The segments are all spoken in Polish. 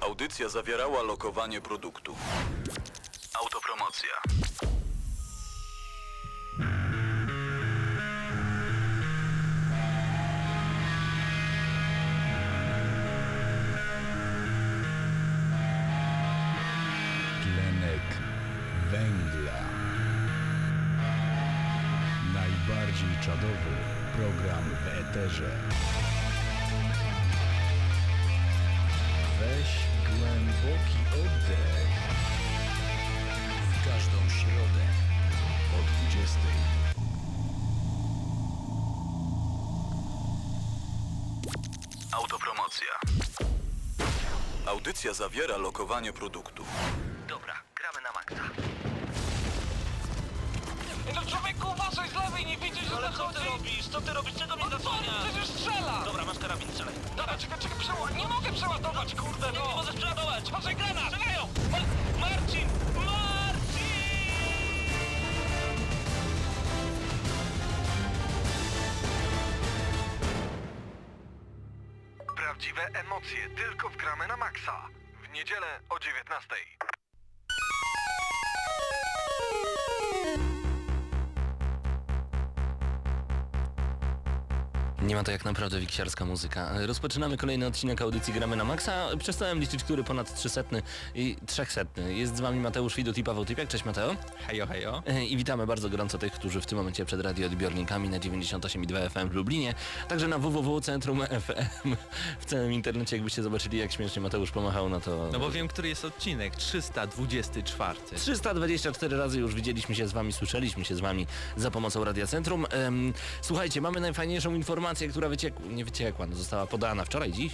Audycja zawierała lokowanie produktów. Autopromocja. Węgla. Najbardziej czadowy program w eterze. Głęboki oddech. W każdą środę o 20. Autopromocja. Audycja zawiera lokowanie produktów. Dobra, gramy na maksa. No człowieku, uważaj z lewej, nie widzisz, że Ale co zachodzi? ty robisz? Co ty robisz? Czego mnie No co, zasłaniasz? przecież strzela! Dobra, masz karabin, strzelaj. Dobra, czekaj, czekaj, przeładować. Nie mogę przeładować, kurde, Nie, nie no! możesz przeładować! Uważaj, granat! Strzelają! Ma Marcin! Marcin! Prawdziwe emocje tylko w gramy na maksa. W niedzielę o 19. Nie ma to jak naprawdę wiksiarska muzyka. Rozpoczynamy kolejny odcinek audycji Gramy na Maxa. Przestałem liczyć, który ponad 300 i 300. Jest z wami Mateusz Widut i Paweł Typiak. Cześć Mateo. Hejo, hejo. I witamy bardzo gorąco tych, którzy w tym momencie przed radioodbiornikami na 98,2 FM w Lublinie, także na www.centrum FM w całym internecie, jakbyście zobaczyli jak śmiesznie Mateusz pomachał na to. No bo wiem, który jest odcinek. 324. 324 razy już widzieliśmy się z wami, słyszeliśmy się z wami za pomocą Radia Centrum. Słuchajcie, mamy najfajniejszą informację, która wyciekła, nie wyciekła, no została podana wczoraj, dziś.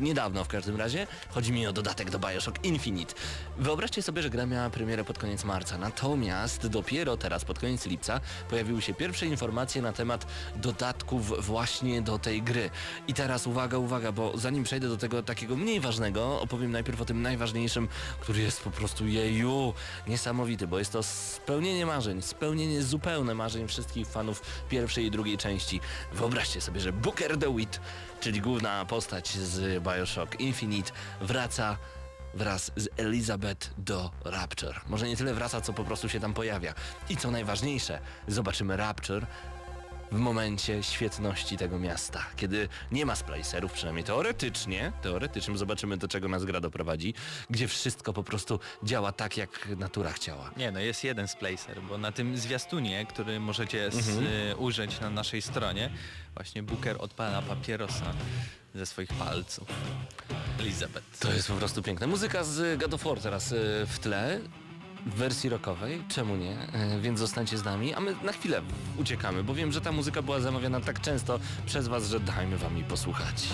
Niedawno w każdym razie. Chodzi mi o dodatek do Bioshock Infinite. Wyobraźcie sobie, że gra miała premierę pod koniec marca, natomiast dopiero teraz, pod koniec lipca, pojawiły się pierwsze informacje na temat dodatków właśnie do tej gry. I teraz uwaga, uwaga, bo zanim przejdę do tego takiego mniej ważnego, opowiem najpierw o tym najważniejszym, który jest po prostu jeju, niesamowity, bo jest to spełnienie marzeń, spełnienie zupełne marzeń wszystkich fanów pierwszej i drugiej części. Wyobraźcie sobie, że Booker DeWitt, czyli główna postać z Bioshock Infinite, wraca wraz z Elizabeth do Rapture. Może nie tyle wraca, co po prostu się tam pojawia. I co najważniejsze, zobaczymy Rapture w momencie świetności tego miasta, kiedy nie ma splicerów, przynajmniej teoretycznie, teoretycznie zobaczymy do czego nas gra doprowadzi, gdzie wszystko po prostu działa tak, jak natura chciała. Nie, no jest jeden splicer, bo na tym zwiastunie, który możecie Mhm. y, ujrzeć na naszej stronie, właśnie Booker odpala papierosa ze swoich palców. Elizabeth. To jest po prostu piękne. Muzyka z God of War teraz y, w tle. W wersji rockowej, czemu nie? E, Więc zostańcie z nami, a my na chwilę uciekamy, bo wiem, że ta muzyka była zamawiana tak często przez was, że dajmy wam jej posłuchać.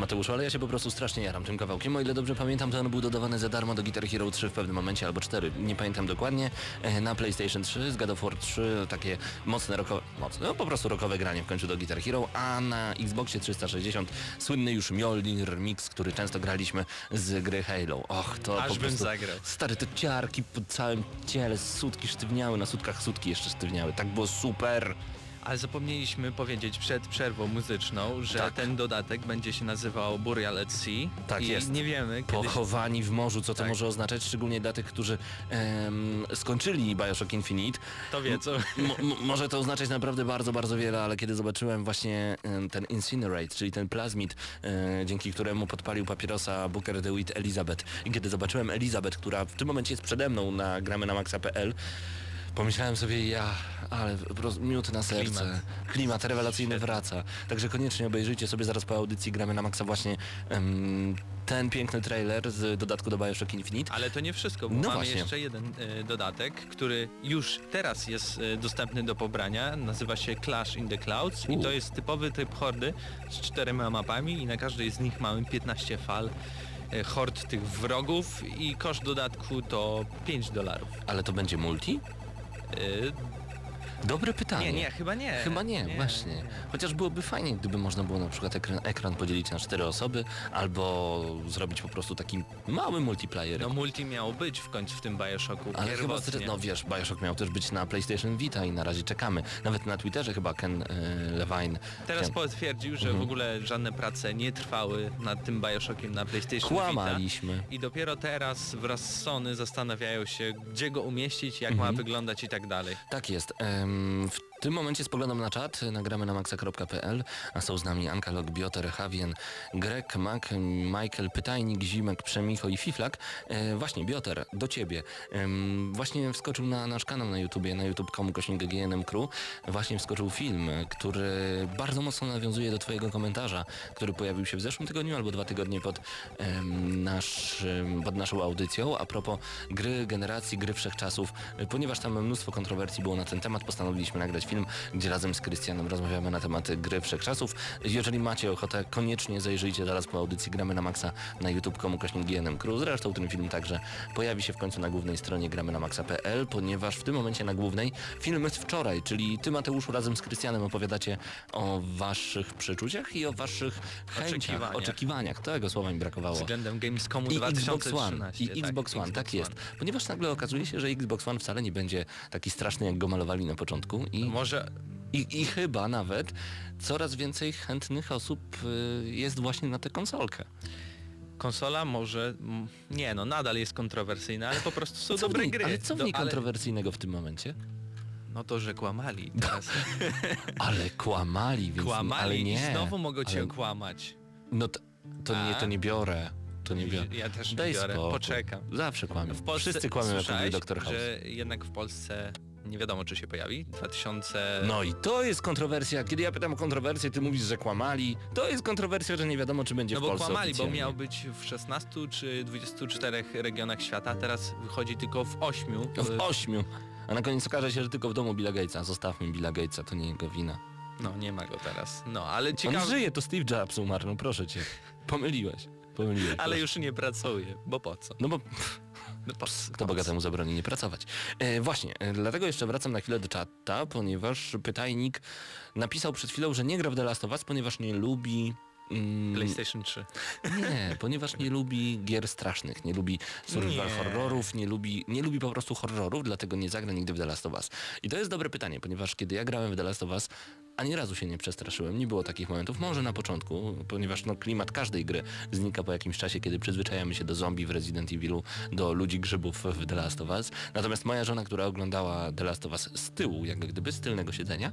Mateuszu, ale ja się po prostu strasznie jaram tym kawałkiem. O ile dobrze pamiętam, to on był dodawany za darmo do Guitar Hero 3 w pewnym momencie, albo 4, nie pamiętam dokładnie, e, na PlayStation 3 z God of War 3, takie mocne rockowe, mocne, no po prostu rockowe granie w końcu do Guitar Hero, a na Xboxie 360 słynny już Mjolnir Mix, który często graliśmy z gry Halo. Och, to Aż po bym prostu... zagrał. Stary, te ciarki po całym ciele, sutki sztywniały, na sutkach sutki jeszcze sztywniały, tak było super. Ale zapomnieliśmy powiedzieć przed przerwą muzyczną, że Tak. ten dodatek będzie się nazywał Burial at Sea. Tak i jest. nie wiemy, kiedy... Pochowani w morzu, co to Tak. może oznaczać, szczególnie dla tych, którzy em, skończyli Bioshock Infinite. To wiedzą. Mo- mo- może to oznaczać naprawdę bardzo, bardzo wiele, ale kiedy zobaczyłem właśnie em, ten Incinerate, czyli ten plazmid, e, dzięki któremu podpalił papierosa Booker DeWitt Elizabeth i kiedy zobaczyłem Elizabeth, która w tym momencie jest przede mną na gramy na maxa.pl, pomyślałem sobie, ja, ale miód na serce. Klimat. Klimat, rewelacyjny wraca. Także koniecznie obejrzyjcie sobie zaraz po audycji gramy na maxa właśnie em, ten piękny trailer z dodatku do Bioshock Infinite. Ale to nie wszystko, bo No mamy właśnie. jeszcze jeden e, dodatek, który już teraz jest e, dostępny do pobrania. Nazywa się Clash in the Clouds i U. to jest typowy typ hordy z czterema mapami i na każdej z nich mamy 15 fal e, hord tych wrogów i koszt dodatku to 5 dolarów. Ale to będzie multi? E, Dobre pytanie. Nie, nie, chyba nie. Chyba nie, właśnie. Chociaż byłoby fajnie, gdyby można było na przykład ekran, ekran podzielić na cztery osoby, albo zrobić po prostu taki mały multiplayer. No multi miało być w końcu w tym Bioshocku ale chyba, pierwotnie. zre- no wiesz, Bioshock miał też być na PlayStation Vita i na razie czekamy. Nawet na Twitterze chyba Ken e, Levine. Teraz Ken, potwierdził, że w ogóle żadne prace nie trwały nad tym Bioshockiem na PlayStation Vita. Kłamaliśmy. I dopiero teraz wraz z Sony zastanawiają się, gdzie go umieścić, jak ma wyglądać i tak dalej. Tak jest. W tym momencie spoglądam na czat, nagramy na maxa.pl, a są z nami Anka Lok, Bioter, Havien, Greg, Mac, Michael, Pytajnik, Zimek, Przemicho i Fiflak. E, właśnie, Bioter, do Ciebie. Em, właśnie wskoczył na nasz kanał na YouTubie, na youtube.com kośnik. Właśnie wskoczył film, który bardzo mocno nawiązuje do Twojego komentarza, który pojawił się w zeszłym tygodniu albo dwa tygodnie pod, em, nasz, pod naszą audycją a propos gry generacji, gry wszechczasów. E, Ponieważ tam mnóstwo kontrowersji było na ten temat, postanowiliśmy nagrać film, gdzie razem z Krystianem rozmawiamy na temat gry wszechczasów. Jeżeli macie ochotę, koniecznie zajrzyjcie zaraz po audycji Gramy na Maxa na youtube.com kośnik GNM Crew. Zresztą ten film także pojawi się w końcu na głównej stronie gramy na maxa.pl, ponieważ w tym momencie na głównej film z wczoraj, czyli Ty Mateuszu razem z Krystianem opowiadacie o waszych przeczuciach i o waszych chęciach, Oczekiwaniach. oczekiwaniach. Tego słowa mi brakowało. Względem Gamescomu I Xbox 2013. One, i Xbox One, tak jest. Ponieważ nagle okazuje się, że Xbox One wcale nie będzie taki straszny, jak go malowali na początku i, Może i, i chyba nawet coraz więcej chętnych osób y, jest właśnie na tę konsolkę. konsola może... Nie no, nadal jest kontrowersyjna, ale po prostu są Co dobre niej, gry. ale co w Do- niej ale- kontrowersyjnego w tym momencie? No to, że kłamali teraz. Ale kłamali, więc kłamali ale i nie. znowu mogą cię ale- okłamać. No to, to nie, to nie biorę. To nie biorę. Ja też nie Daj biorę, spokój. poczekam. Zawsze kłamią. W Polsce Wszyscy kłamią, jak mówi Dr. House. że jednak w Polsce nie wiadomo czy się pojawi. 2000... No i to jest kontrowersja. Kiedy ja pytam o kontrowersję, ty mówisz, że kłamali. To jest kontrowersja, że nie wiadomo, czy będzie No w bo Polsce kłamali, bo oficjalnie. miał być w 16 czy 24 regionach świata, teraz wychodzi tylko w 8. W ośmiu. A na koniec okaże się, że tylko w domu Billa Gatesa. Zostawmy Billa Gatesa, to nie jego wina. No nie ma go teraz. No ale On ciekawe, żyje, to Steve Jobs umarł, no proszę cię. Pomyliłeś. Pomyliłeś. ale proszę. już nie pracuje, bo po co? No bo No po, kto bogatemu zabroni nie pracować. E, właśnie, e, dlatego jeszcze wracam na chwilę do czata, ponieważ pytajnik napisał przed chwilą, że nie gra w The Last of Us, ponieważ nie lubi... Mm, PlayStation 3. Nie, ponieważ nie lubi gier strasznych, nie lubi survival Nie. horrorów, nie lubi, nie lubi po prostu horrorów, dlatego nie zagra nigdy w The Last of Us. I to jest dobre pytanie, ponieważ kiedy ja grałem w The Last of Us, ani razu się nie przestraszyłem, nie było takich momentów, może na początku, ponieważ no, klimat każdej gry znika po jakimś czasie, kiedy przyzwyczajamy się do zombie w Resident Evilu, do ludzi grzybów w The Last of Us. Natomiast moja żona, która oglądała The Last of Us z tyłu, jak gdyby z tylnego siedzenia,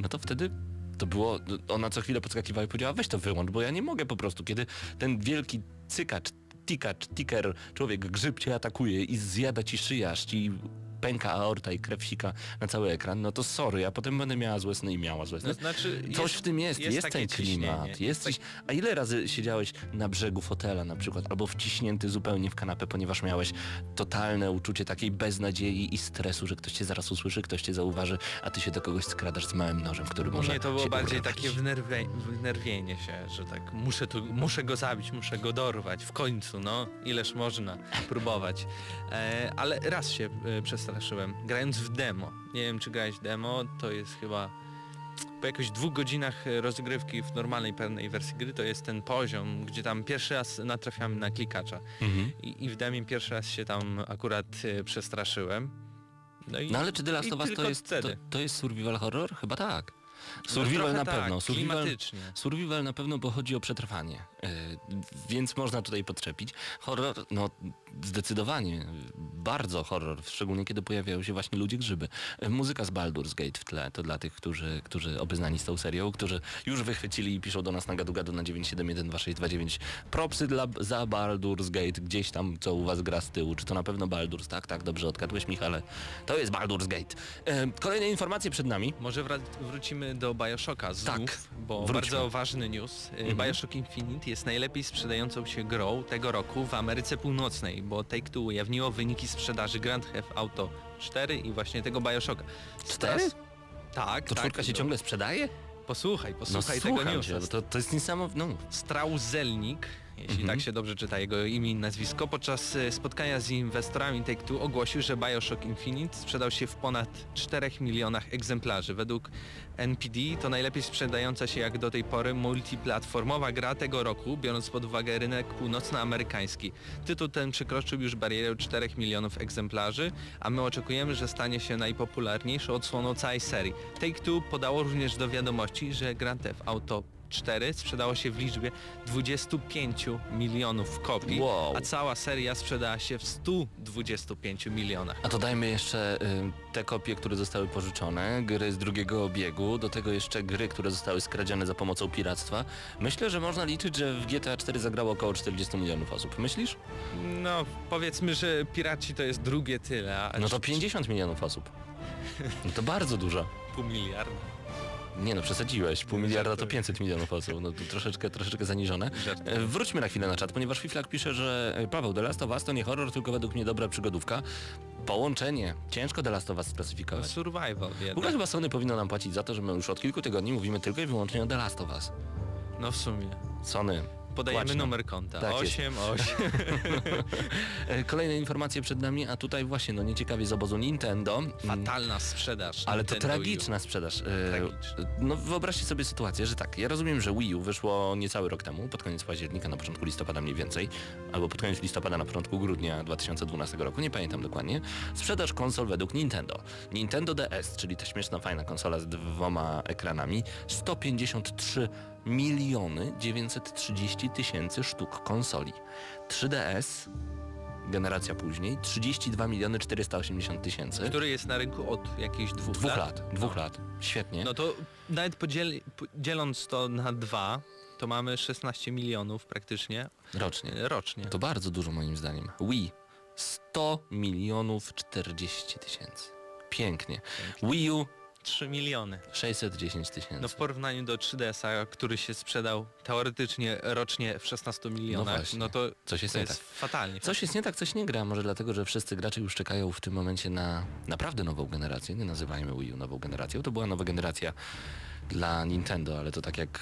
no to wtedy to było, ona co chwilę podskakiwała i powiedziała, weź to wyłącz, bo ja nie mogę po prostu, kiedy ten wielki cykacz, tikacz, tiker, człowiek, grzyb cię atakuje i zjada ci ci pęka aorta i krew sika na cały ekran, no to sorry, ja potem będę miała złe sny i miała złe sny. No, znaczy, Coś jest- w tym jest, jest, jest ten klimat. Jest coś, a ile razy siedziałeś na brzegu fotela na przykład, albo wciśnięty zupełnie w kanapę, ponieważ miałeś totalne uczucie takiej beznadziei i stresu, że ktoś cię zaraz usłyszy, ktoś cię zauważy, a ty się do kogoś skradasz z małym nożem, który może mnie to było bardziej urwać. takie wnerwie, wnerwienie się, że tak muszę, tu, muszę go zabić, muszę go dorwać w końcu, no ileż można próbować. E, ale raz się e, przestraszyłem, grając w demo. Nie wiem czy grałeś w demo, to jest chyba po jakoś dwóch godzinach e, rozgrywki w normalnej pełnej wersji gry to jest ten poziom, gdzie tam pierwszy raz natrafiamy na klikacza. Mhm. I, I w demie pierwszy raz się tam akurat e, przestraszyłem. No, i, No ale czy The Last of Us to jest, to, to jest survival horror? Chyba tak. No Survival trochę na tak, pewno. Survival, klimatycznie. survival na pewno, bo chodzi o przetrwanie. Yy, więc można tutaj podczepić. Horror, no zdecydowanie, bardzo horror, szczególnie kiedy pojawiają się właśnie ludzie grzyby. Muzyka z Baldur's Gate w tle, to dla tych, którzy, którzy obeznani z tą serią, którzy już wychwycili i piszą do nas na gadu gadu na 9712629 propsy dla, za Baldur's Gate, gdzieś tam co u was gra z tyłu, czy to na pewno Baldur's, tak, tak, dobrze odgadłeś Michale, to jest Baldur's Gate. Yy, kolejne informacje przed nami. Może wrócimy do Bioshocka znów, Tak, bo wróćmy. bardzo ważny news. Y, Mhm. Bioshock Infinite jest najlepiej sprzedającą się grą tego roku w Ameryce Północnej, bo Take-Two ujawniło wyniki sprzedaży Grand Theft Auto 4 i właśnie tego Bioshocka. Cztery? Tak, To tak. czwórka się no. ciągle sprzedaje? Posłuchaj, No posłuchaj tego słucham newsa. cię, bo to, to jest niesamowite. No. Strauzelnik, jeśli Mhm. tak się dobrze czyta jego imię i nazwisko, podczas e, spotkania z inwestorami Take-Two ogłosił, że Bioshock Infinite sprzedał się w ponad 4 milionach egzemplarzy. Według NPD to najlepiej sprzedająca się jak do tej pory multiplatformowa gra tego roku, biorąc pod uwagę rynek północnoamerykański. Tytuł ten przekroczył już barierę 4 milionów egzemplarzy, a my oczekujemy, że stanie się najpopularniejszą odsłoną całej serii. Take-Two podało również do wiadomości, że Grand Theft Auto 4 sprzedało się w liczbie 25 milionów kopii, Wow. a cała seria sprzedała się w 125 milionach. A to dajmy jeszcze y, te kopie, które zostały pożyczone, gry z drugiego obiegu, do tego jeszcze gry, które zostały skradzione za pomocą piractwa. Myślę, że można liczyć, że w GTA 4 zagrało około 40 milionów osób. Myślisz? No, powiedzmy, że piraci to jest drugie tyle, a No to 50 milionów osób. No to bardzo dużo. pół miliarda. Nie no, przesadziłeś. Pół miliarda to żartuję. 500 milionów osób. No to troszeczkę, troszeczkę zaniżone. E, Wróćmy na chwilę na czat, ponieważ Fiflak pisze, że e, Paweł, The Last of Us to nie horror, tylko według mnie dobra przygodówka. Połączenie. Ciężko The Last of Us specyfikować. Survival W ogóle jednak. chyba Sony powinno nam płacić za to, że my już od kilku tygodni mówimy tylko i wyłącznie o The Last of Us. No w sumie. Sony. Podajemy numer konta. Tak jest. 8, 8. E, Kolejne informacje przed nami, a tutaj właśnie, no nieciekawie z obozu Nintendo. Mm, Fatalna sprzedaż. Ale to Nintendo U. tragiczna sprzedaż. E, Tragiczna. No wyobraźcie sobie sytuację, że tak, ja rozumiem, że Wii U wyszło niecały rok temu, pod koniec października, na początku listopada mniej więcej, albo pod koniec listopada, na początku grudnia 2012 roku, nie pamiętam dokładnie. Sprzedaż konsol według Nintendo. Nintendo DS, czyli ta śmieszna, fajna konsola z dwoma ekranami, 153 miliony 930 tysięcy sztuk konsoli. 3DS, generacja później, 32 miliony 480 tysięcy. Który jest na rynku od jakichś dwóch, Dwóch lat. lat, dwóch lat. Świetnie. No to nawet podziel, po- dzieląc to na dwa, to mamy 16 milionów praktycznie Rocznie. rocznie. To bardzo dużo moim zdaniem. Wii 100 milionów 40 tysięcy. Pięknie. Wii U 3 miliony. 610 tysięcy. No w porównaniu do 3DS-a, który się sprzedał teoretycznie rocznie w 16 milionach, właśnie. no, to Coś jest to nie jest tak. fatalnie. Coś jest nie tak, coś nie gra. Może dlatego, że wszyscy gracze już czekają w tym momencie na naprawdę nową generację. Nie nazywajmy Wii U nową generacją. To była nowa generacja dla Nintendo, ale to tak jak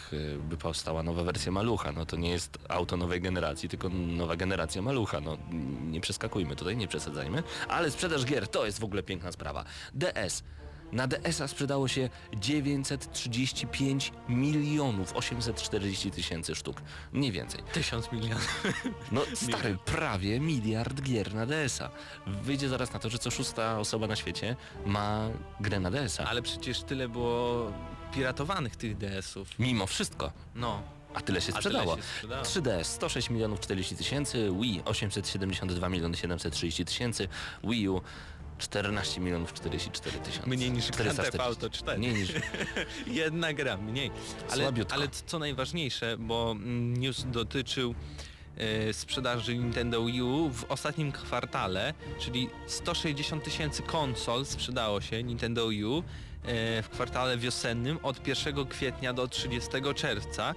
y, powstała nowa wersja Malucha. No to nie jest auto nowej generacji, tylko nowa generacja Malucha. No nie przeskakujmy tutaj, nie przesadzajmy. Ale sprzedaż gier to jest w ogóle piękna sprawa. DS. Na DS-a sprzedało się 935 milionów 840 tysięcy sztuk. Mniej więcej. 1000 milionów. No stary, prawie miliard gier na DS-a. Wyjdzie zaraz na to, że co szósta osoba na świecie ma grę na DS-a. Ale przecież tyle było piratowanych tych DS-ów. Mimo wszystko. No. A tyle się sprzedało. 3DS 106 milionów 40 tysięcy, Wii 872 miliony 730 tysięcy, Wii U 14 milionów 44 tysiące. Mniej niż Grand Theft 440. Auto 4. Mniej niż... Jedna gra, mniej. Ale, Słabiutko. ale co najważniejsze, bo mm, news dotyczył e, sprzedaży Nintendo Wii U w ostatnim kwartale, czyli 160 tysięcy konsol sprzedało się Nintendo Wii U e, w kwartale wiosennym od 1 kwietnia do 30 czerwca.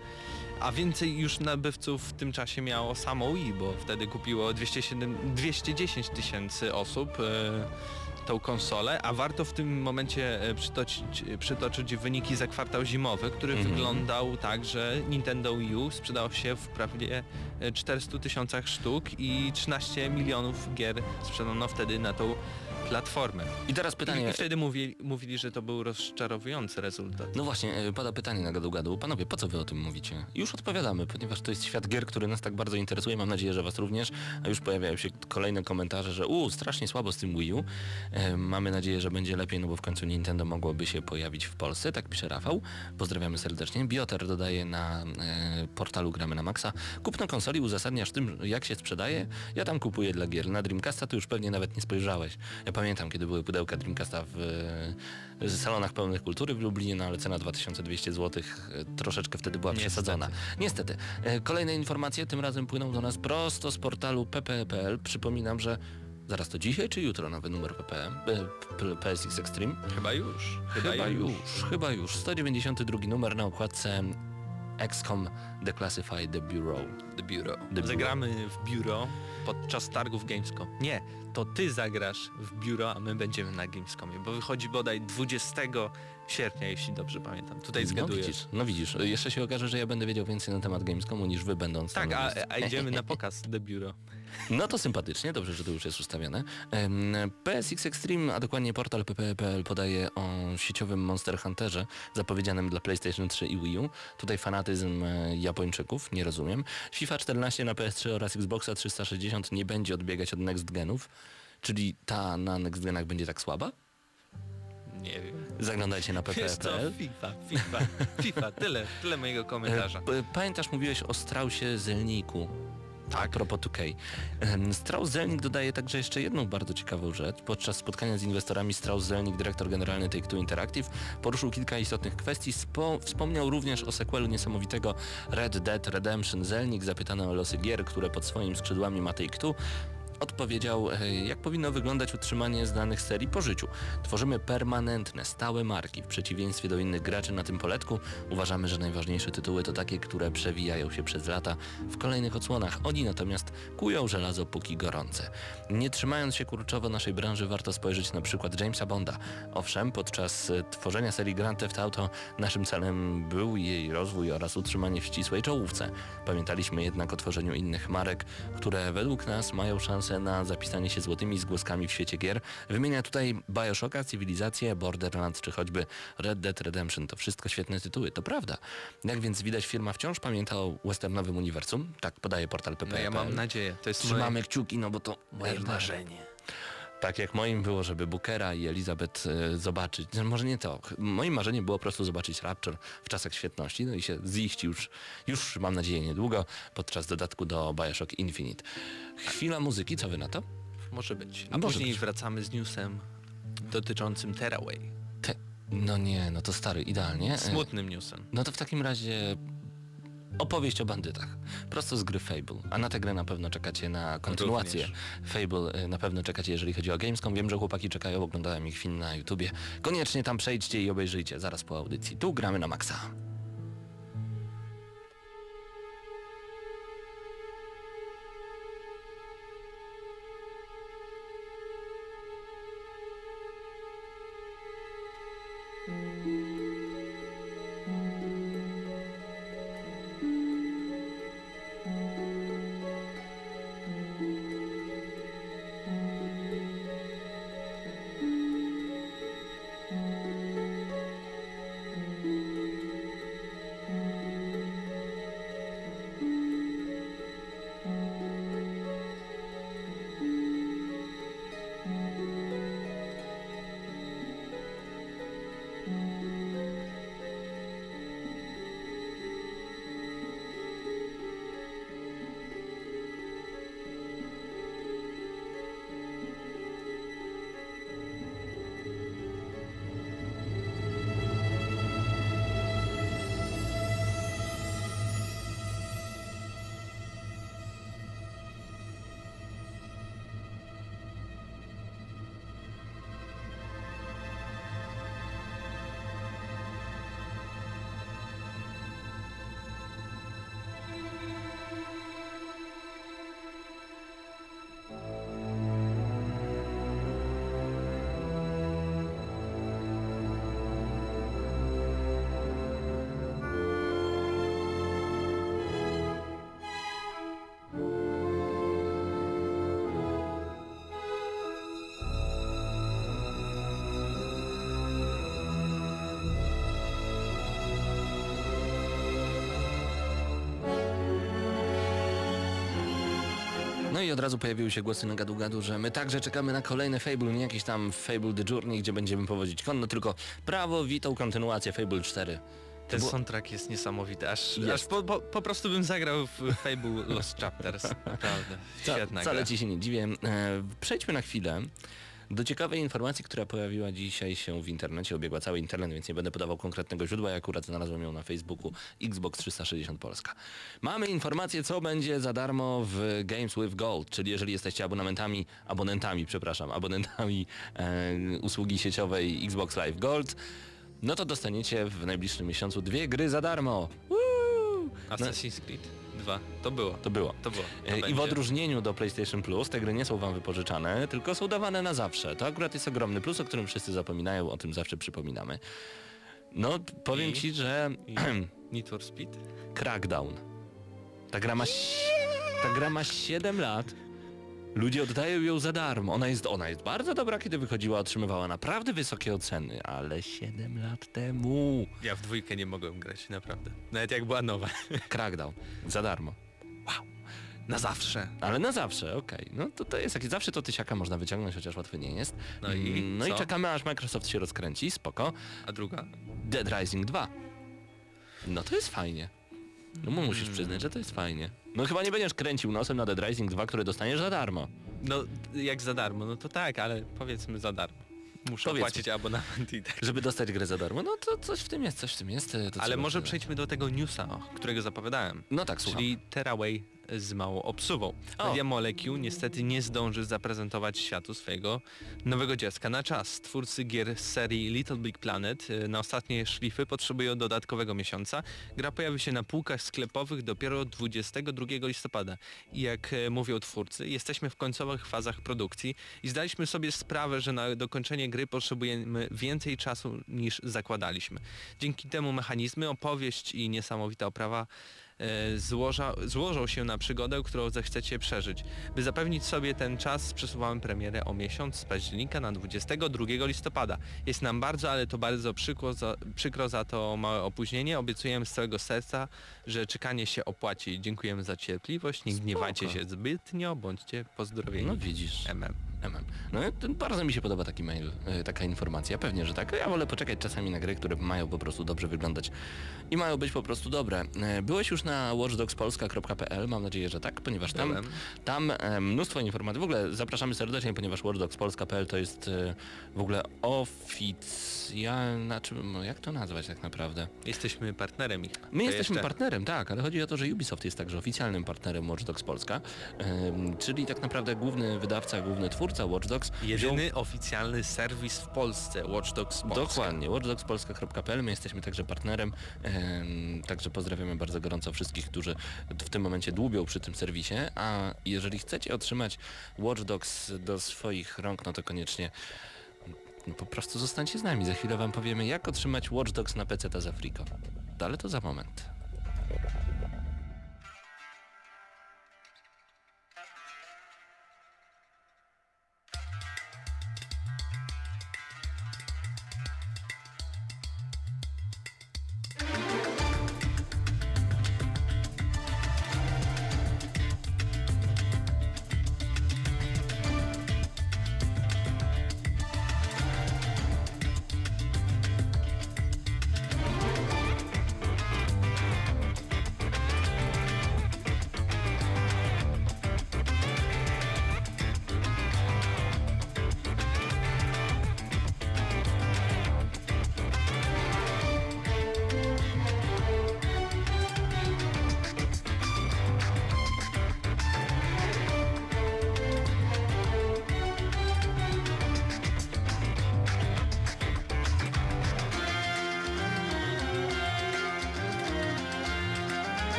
A więcej już nabywców w tym czasie miało samo Wii, bo wtedy kupiło 207, 210 tysięcy osób e, tą konsolę, a warto w tym momencie e, przytoczyć, przytoczyć wyniki za kwartał zimowy, który Mhm. wyglądał tak, że Nintendo Wii U sprzedało się w prawie e, 400 tysiącach sztuk i 13 milionów gier sprzedano wtedy na tą platformę. I teraz pytanie... I wtedy mówili, mówili, że to był rozczarowujący rezultat. No właśnie, e, pada pytanie na gadu gadu. Panowie, po co wy o tym mówicie? Już odpowiadamy, ponieważ to jest świat gier, który nas tak bardzo interesuje. Mam nadzieję, że was również. A już pojawiają się kolejne komentarze, że u, strasznie słabo z tym Wii U. E, mamy nadzieję, że będzie lepiej, no bo w końcu Nintendo mogłoby się pojawić w Polsce, tak pisze Rafał. Pozdrawiamy serdecznie. Bioter dodaje na e, portalu Gramy na Maxa. Kupno konsoli uzasadniasz tym, jak się sprzedaje. Ja tam kupuję dla gier. Na Dreamcasta to już pewnie nawet nie spojrzałeś. Ja pamiętam, kiedy były pudełka Dreamcasta w e, salonach pełnych kultury w Lublinie, no ale cena 2200 zł e, troszeczkę wtedy była Niestety. przesadzona. Niestety. E, Kolejne informacje tym razem płyną do nas prosto z portalu pp.pl. Przypominam, że zaraz to dzisiaj czy jutro nowy numer pp, e, PSX Extreme? Chyba już. Chyba już, chyba już. 192 numer na okładce XCOM Declassified The Bureau. The Bureau. The Bureau. Zagramy w biuro podczas targów Gamescom. Nie, to ty zagrasz w biuro, a my będziemy na Gamescomie, bo wychodzi bodaj 20 sierpnia, jeśli dobrze pamiętam. Tutaj No zgaduję. widzisz, no widzisz, jeszcze się okaże, że ja będę wiedział więcej na temat Gamescomu niż wy będąc tak, a, a idziemy na pokaz The Bureau. No to sympatycznie, dobrze, że to już jest ustawione. PSX Extreme, a dokładnie portal pp.pl podaje o sieciowym Monster Hunterze zapowiedzianym dla PlayStation 3 i Wii U. Tutaj fanatyzm e, Japończyków, nie rozumiem. FIFA 14 na PS3 oraz Xboxa 360 nie będzie odbiegać od next genów, czyli ta na next genach będzie tak słaba? Nie wiem. Zaglądajcie na pp.pl. FIFA, FIFA, FIFA, tyle, tyle mojego komentarza. E, Pamiętasz, mówiłeś o Strausie Zelniku. Tak. A propos 2K. Em, Strauss Zelnick dodaje także jeszcze jedną bardzo ciekawą rzecz. Podczas spotkania z inwestorami Strauss Zelnick, dyrektor generalny Take-Two Interactive, poruszył kilka istotnych kwestii. Spo, wspomniał również o sequelu niesamowitego Red Dead Redemption. Zelnick, zapytany o losy gier, które pod swoimi skrzydłami ma Take-Two, odpowiedział, e, jak powinno wyglądać utrzymanie znanych serii po życiu. Tworzymy permanentne, stałe marki. W przeciwieństwie do innych graczy na tym poletku uważamy, że najważniejsze tytuły to takie, które przewijają się przez lata w kolejnych odsłonach. Oni natomiast kują żelazo póki gorące. Nie trzymając się kurczowo naszej branży, warto spojrzeć na przykład Jamesa Bonda. Owszem, podczas e, tworzenia serii Grand Theft Auto naszym celem był jej rozwój oraz utrzymanie w ścisłej czołówce. Pamiętaliśmy jednak o tworzeniu innych marek, które według nas mają szansę na zapisanie się złotymi zgłoskami w świecie gier. Wymienia tutaj Bioshocka, Cywilizację, Borderlands czy choćby Red Dead Redemption. To wszystko świetne tytuły, to prawda. Jak więc widać firma wciąż pamięta o westernowym uniwersum. Tak podaje portal No PP. ja mam nadzieję, to jest Trzymamy moje, kciuki, no bo to moje marzenie. Tak jak moim było, żeby Bookera i Elizabeth e, zobaczyć. No, Może nie to. Moim marzeniem było po prostu zobaczyć Rapture w czasach świetności. No i się ziść już, już mam nadzieję niedługo, podczas dodatku do Bioshock Infinite. Chwila muzyki, co wy na to? Może być. A Może później być. wracamy z newsem dotyczącym Tearaway. Te... No nie, no to stary, idealnie. Smutnym newsem. No to w takim razie opowieść o bandytach. Prosto z gry Fable. A na tę grę na pewno czekacie na kontynuację. Fable e, na pewno czekacie, jeżeli chodzi o Gamescom. Wiem, że chłopaki czekają, oglądałem ich film na YouTubie. Koniecznie tam przejdźcie i obejrzyjcie zaraz po audycji. Tu gramy na maksa. I od razu pojawiły się głosy na gadu-gadu, że my także czekamy na kolejny Fable, nie jakiś tam Fable The Journey, gdzie będziemy powodzić konno, tylko prawowitą kontynuację Fable 4. Ten było- soundtrack jest niesamowity, aż, Jest. aż po, po, po prostu bym zagrał w Fable Lost Chapters. Naprawdę, Ca- świetna Wcale gra. ci się nie dziwię. E, przejdźmy na chwilę do ciekawej informacji, która pojawiła dzisiaj się w internecie, obiegła cały internet, więc nie będę podawał konkretnego źródła, ja akurat znalazłem ją na Facebooku Xbox 360 Polska. Mamy informację, co będzie za darmo w Games with Gold, czyli jeżeli jesteście abonamentami, abonentami, przepraszam, abonentami e, usługi sieciowej Xbox Live Gold, no to dostaniecie w najbliższym miesiącu dwie gry za darmo. Woo! Assassin's Creed 2, to było. to było. To było. To E, I w odróżnieniu do PlayStation Plus te gry nie są wam wypożyczane, tylko są dawane na zawsze. To akurat jest ogromny plus, o którym wszyscy zapominają, o tym zawsze przypominamy. No, powiem I? ci, że I Need for Speed? Crackdown. Ta gra ma ta gra ma 7 lat. Ludzie oddają ją za darmo. Ona jest, ona jest bardzo dobra, kiedy wychodziła, otrzymywała naprawdę wysokie oceny, ale 7 lat temu. Ja w dwójkę nie mogłem grać, naprawdę. Nawet jak była nowa. Crackdown. Za darmo. Na zawsze. Ale na zawsze, okej. No to, to jest jakieś, zawsze to tysiaka można wyciągnąć, chociaż łatwy nie jest. No i Mm, no i co? czekamy aż Microsoft się rozkręci, spoko. A druga? Dead Rising 2. No to jest fajnie. No mu musisz Hmm. przyznać, że to jest fajnie. No chyba nie będziesz kręcił nosem na Dead Rising 2, który dostaniesz za darmo. No jak za darmo, no to tak, ale powiedzmy za darmo. Muszę Powiedzmy. płacić abonament i tak. Żeby dostać grę za darmo, no to coś w tym jest, coś w tym jest. To Ale może przejdźmy do tego newsa, o, którego zapowiadałem. No tak, słucham. Czyli Teraway z małą obsuwą. Media Molecule niestety nie zdąży zaprezentować światu swojego nowego dziecka na czas. Twórcy gier z serii Little Big Planet y, na ostatnie szlify potrzebują dodatkowego miesiąca. Gra pojawi się na półkach sklepowych dopiero 22 listopada. I jak e, mówią twórcy, jesteśmy w końcowych fazach produkcji i zdaliśmy sobie sprawę, że na dokończenie gry potrzebujemy więcej czasu niż zakładaliśmy. Dzięki temu mechanizmy, opowieść i niesamowita oprawa złoża, złożą się na przygodę, którą zechcecie przeżyć. By zapewnić sobie ten czas, przesuwamy premierę o miesiąc z października na 22 listopada. Jest nam bardzo, ale to bardzo przykro za, przykro za to małe opóźnienie. Obiecujemy z całego serca, że czekanie się opłaci. Dziękujemy za cierpliwość, nie gniewajcie się zbytnio, bądźcie pozdrowieni. No widzisz. MM. MM. No bardzo mi się podoba taki mail, e, taka informacja. Pewnie, że tak. Ja wolę poczekać czasami na gry, które mają po prostu dobrze wyglądać i mają być po prostu dobre. E, Byłeś już na watchdogspolska.pl, mam nadzieję, że tak, ponieważ tam, tam e, mnóstwo informacji. W ogóle zapraszamy serdecznie, ponieważ watchdogspolska.pl to jest w ogóle oficjalna, czy no, jak to nazwać tak naprawdę? Jesteśmy partnerem ich. My jesteśmy jeszcze- partnerem, tak, ale chodzi o to, że Ubisoft jest także oficjalnym partnerem Watch Dogs Polska, czyli tak naprawdę główny wydawca, główny twórca Watch Dogs wziął Jedyny oficjalny serwis w Polsce, Watch Dogs Polska. Dokładnie, watchdogspolska.pl, my jesteśmy także partnerem, em, także pozdrawiamy bardzo gorąco wszystkich, którzy w tym momencie dłubią przy tym serwisie, a jeżeli chcecie otrzymać Watch Dogs do swoich rąk, no to koniecznie po prostu zostańcie z nami, za chwilę wam powiemy jak otrzymać Watch Dogs na PC z Afriko. Ale to za moment.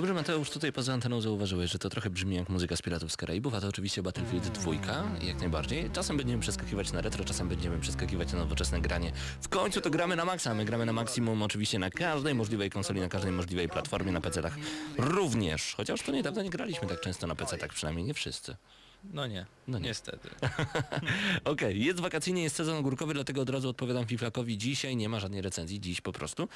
Dobrze Mateusz, tutaj poza anteną zauważyłeś, że to trochę brzmi jak muzyka z Piratów z Karaibów, a to oczywiście Battlefield 2, jak najbardziej. Czasem będziemy przeskakiwać na retro, czasem będziemy przeskakiwać na nowoczesne granie. W końcu to gramy na maksa, my gramy na maksimum oczywiście na każdej możliwej konsoli, na każdej możliwej platformie, na PC-tach również. Chociaż to niedawno nie graliśmy tak często na PC-tach, przynajmniej nie wszyscy. No nie, No nie. niestety. Okej, jest wakacyjnie, jest sezon ogórkowy, dlatego od razu odpowiadam Fiflakowi. Dzisiaj nie ma żadnej recenzji, dziś po prostu.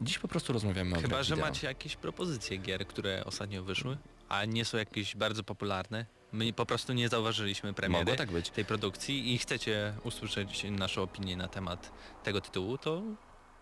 Dziś po prostu rozmawiamy o Chyba, że wideo. macie jakieś propozycje gier, które ostatnio wyszły, a nie są jakieś bardzo popularne. My po prostu nie zauważyliśmy premiery Mogło tak być. tej produkcji i chcecie usłyszeć naszą opinię na temat tego tytułu, to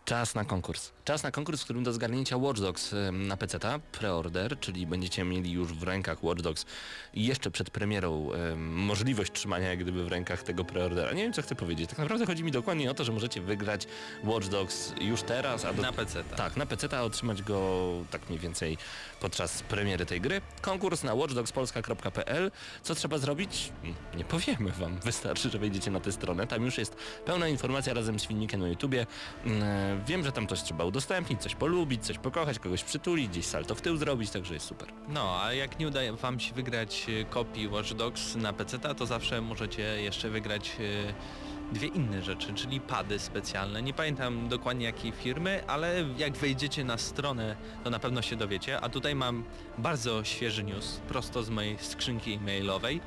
Czas na konkurs. Czas na konkurs, w którym do zgarnięcia Watch Dogs na PC-ta, preorder, czyli będziecie mieli już w rękach Watch Dogs jeszcze przed premierą em, możliwość trzymania jak gdyby w rękach tego preordera. Nie wiem co chcę powiedzieć. Tak naprawdę chodzi mi dokładnie o to, że możecie wygrać Watch Dogs już teraz, a do... na PC. -ta. Tak, na PC-ta otrzymać go tak mniej więcej podczas premiery tej gry. Konkurs na watchdogspolska.pl. Co trzeba zrobić? Nie powiemy wam. Wystarczy, że wejdziecie na tę stronę. Tam już jest pełna informacja razem z filmikiem na YouTubie. Mm, Wiem, że tam coś trzeba udostępnić, coś polubić, coś pokochać, kogoś przytulić, gdzieś salto w tył zrobić, także jest super. No, a jak nie uda wam się wygrać kopii Watch Dogs na PC, to zawsze możecie jeszcze wygrać e, dwie inne rzeczy, czyli pady specjalne. Nie pamiętam dokładnie jakiej firmy, ale jak wejdziecie na stronę, to na pewno się dowiecie. A tutaj mam bardzo świeży news, prosto z mojej skrzynki e-mailowej.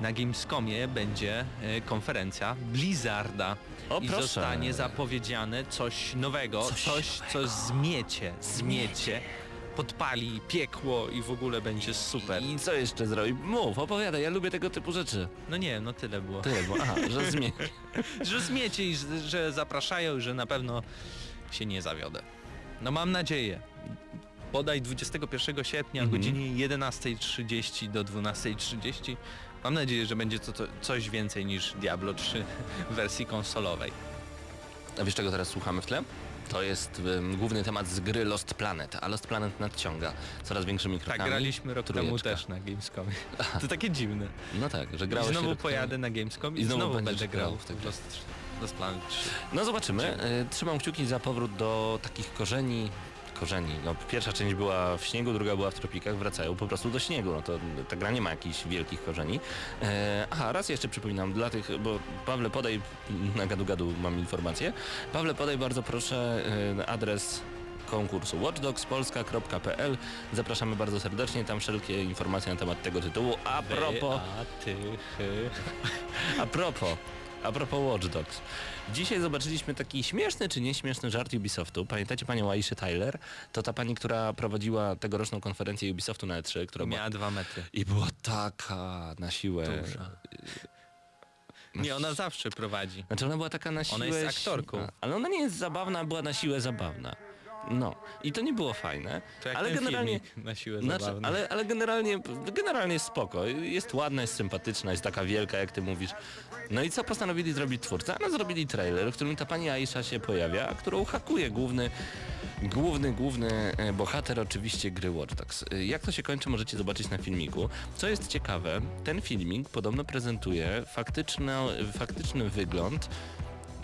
Na Gamescomie będzie e, konferencja Blizzarda O, i proszę. zostanie zapowiedziane coś nowego, Coś coś, co zmiecie, zmiecie, podpali piekło i w ogóle będzie super. I co jeszcze zrobi? Mów, opowiadaj, ja lubię tego typu rzeczy. No nie, no tyle było. Tyle, bo aha, że zmień. Że zmiecie i że, że zapraszają i że na pewno się nie zawiodę. No mam nadzieję. Bodaj 21 sierpnia o Mhm. godzinie 11.30 do 12.30 mam nadzieję, że będzie to, to coś więcej niż Diablo 3 w wersji konsolowej. A wiesz czego teraz słuchamy w tle? To jest em, główny temat z gry Lost Planet, a Lost Planet nadciąga coraz większymi krokami. Tak, graliśmy rok temu Trójeczka. też na Gamescomie. To takie dziwne. No tak, że I grałeś znowu rok temu. pojadę na Gamescom i, I znowu znowu, będę grał w grę. Lost, Lost Planet 3. No zobaczymy. E, Trzymam kciuki za powrót do takich korzeni. Korzeni. No, pierwsza część była w śniegu, druga była w tropikach, wracają po prostu do śniegu. No to ta gra nie ma jakichś wielkich korzeni. E, aha, raz jeszcze przypominam dla tych, bo Pawle podaj na gadu gadu mam informację. Pawle podaj bardzo proszę e, adres konkursu watchdogspolska.pl Zapraszamy bardzo serdecznie, tam wszelkie informacje na temat tego tytułu. A propos... A ty. A propos, a propos Watch Dogs. Dzisiaj zobaczyliśmy taki śmieszny czy nieśmieszny żart Ubisoftu. Pamiętacie panią Aisha Tyler? To ta pani, która prowadziła tegoroczną konferencję Ubisoftu na E3, która była... Miała dwa metry. I była taka na siłę. Duża. Nie, ona zawsze prowadzi. Znaczy ona była taka na siłę... Ona jest aktorką. śmieszna. Ale ona nie jest zabawna, była na siłę zabawna. No. I to nie było fajne. Ale generalnie... na siłę Znaczy, ale, ale generalnie, generalnie jest spoko. Jest ładna, jest sympatyczna, jest taka wielka, jak ty mówisz. No i co postanowili zrobić twórcy? No zrobili trailer, w którym ta pani Aisha się pojawia, a którą hakuje główny, główny, główny e, bohater oczywiście gry Watch Dogs. E, Jak to się kończy możecie zobaczyć na filmiku. Co jest ciekawe, ten filmik podobno prezentuje faktyczny, faktyczny wygląd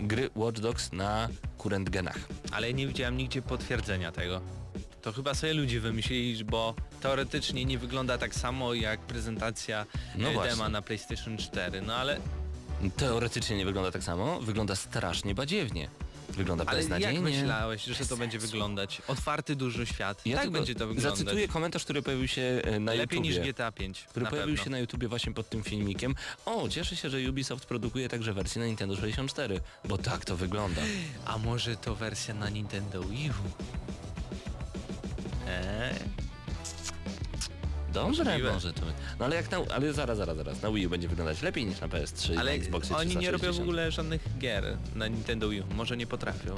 gry Watch Dogs na current genach. Ale nie widziałem nigdzie potwierdzenia tego. To chyba sobie ludzie wymyślili, bo teoretycznie nie wygląda tak samo jak prezentacja No no właśnie. dema na PlayStation 4. No ale, Teoretycznie nie wygląda tak samo, wygląda strasznie badziewnie. Wygląda ale beznadziejnie. jak myślałeś, że to będzie wyglądać? Otwarty duży świat. Ja tak będzie to wyglądać. Zacytuję komentarz, który pojawił się e, na Lepiej YouTubie. niż GTA 5. który pojawił pewno. się na YouTubie właśnie pod tym filmikiem. O, cieszę się, że Ubisoft produkuje także wersję na Nintendo 64, bo tak to wygląda. A może to wersja na Nintendo Wii U? Eee, Dobrze, Możliwe. może to. No ale jak na, ale zaraz, zaraz, zaraz. Na Wii U będzie wyglądać lepiej niż na PS3 i ale na Xboxie oni nie robią w 360. ogóle żadnych gier na Nintendo Wii U. Może nie potrafią.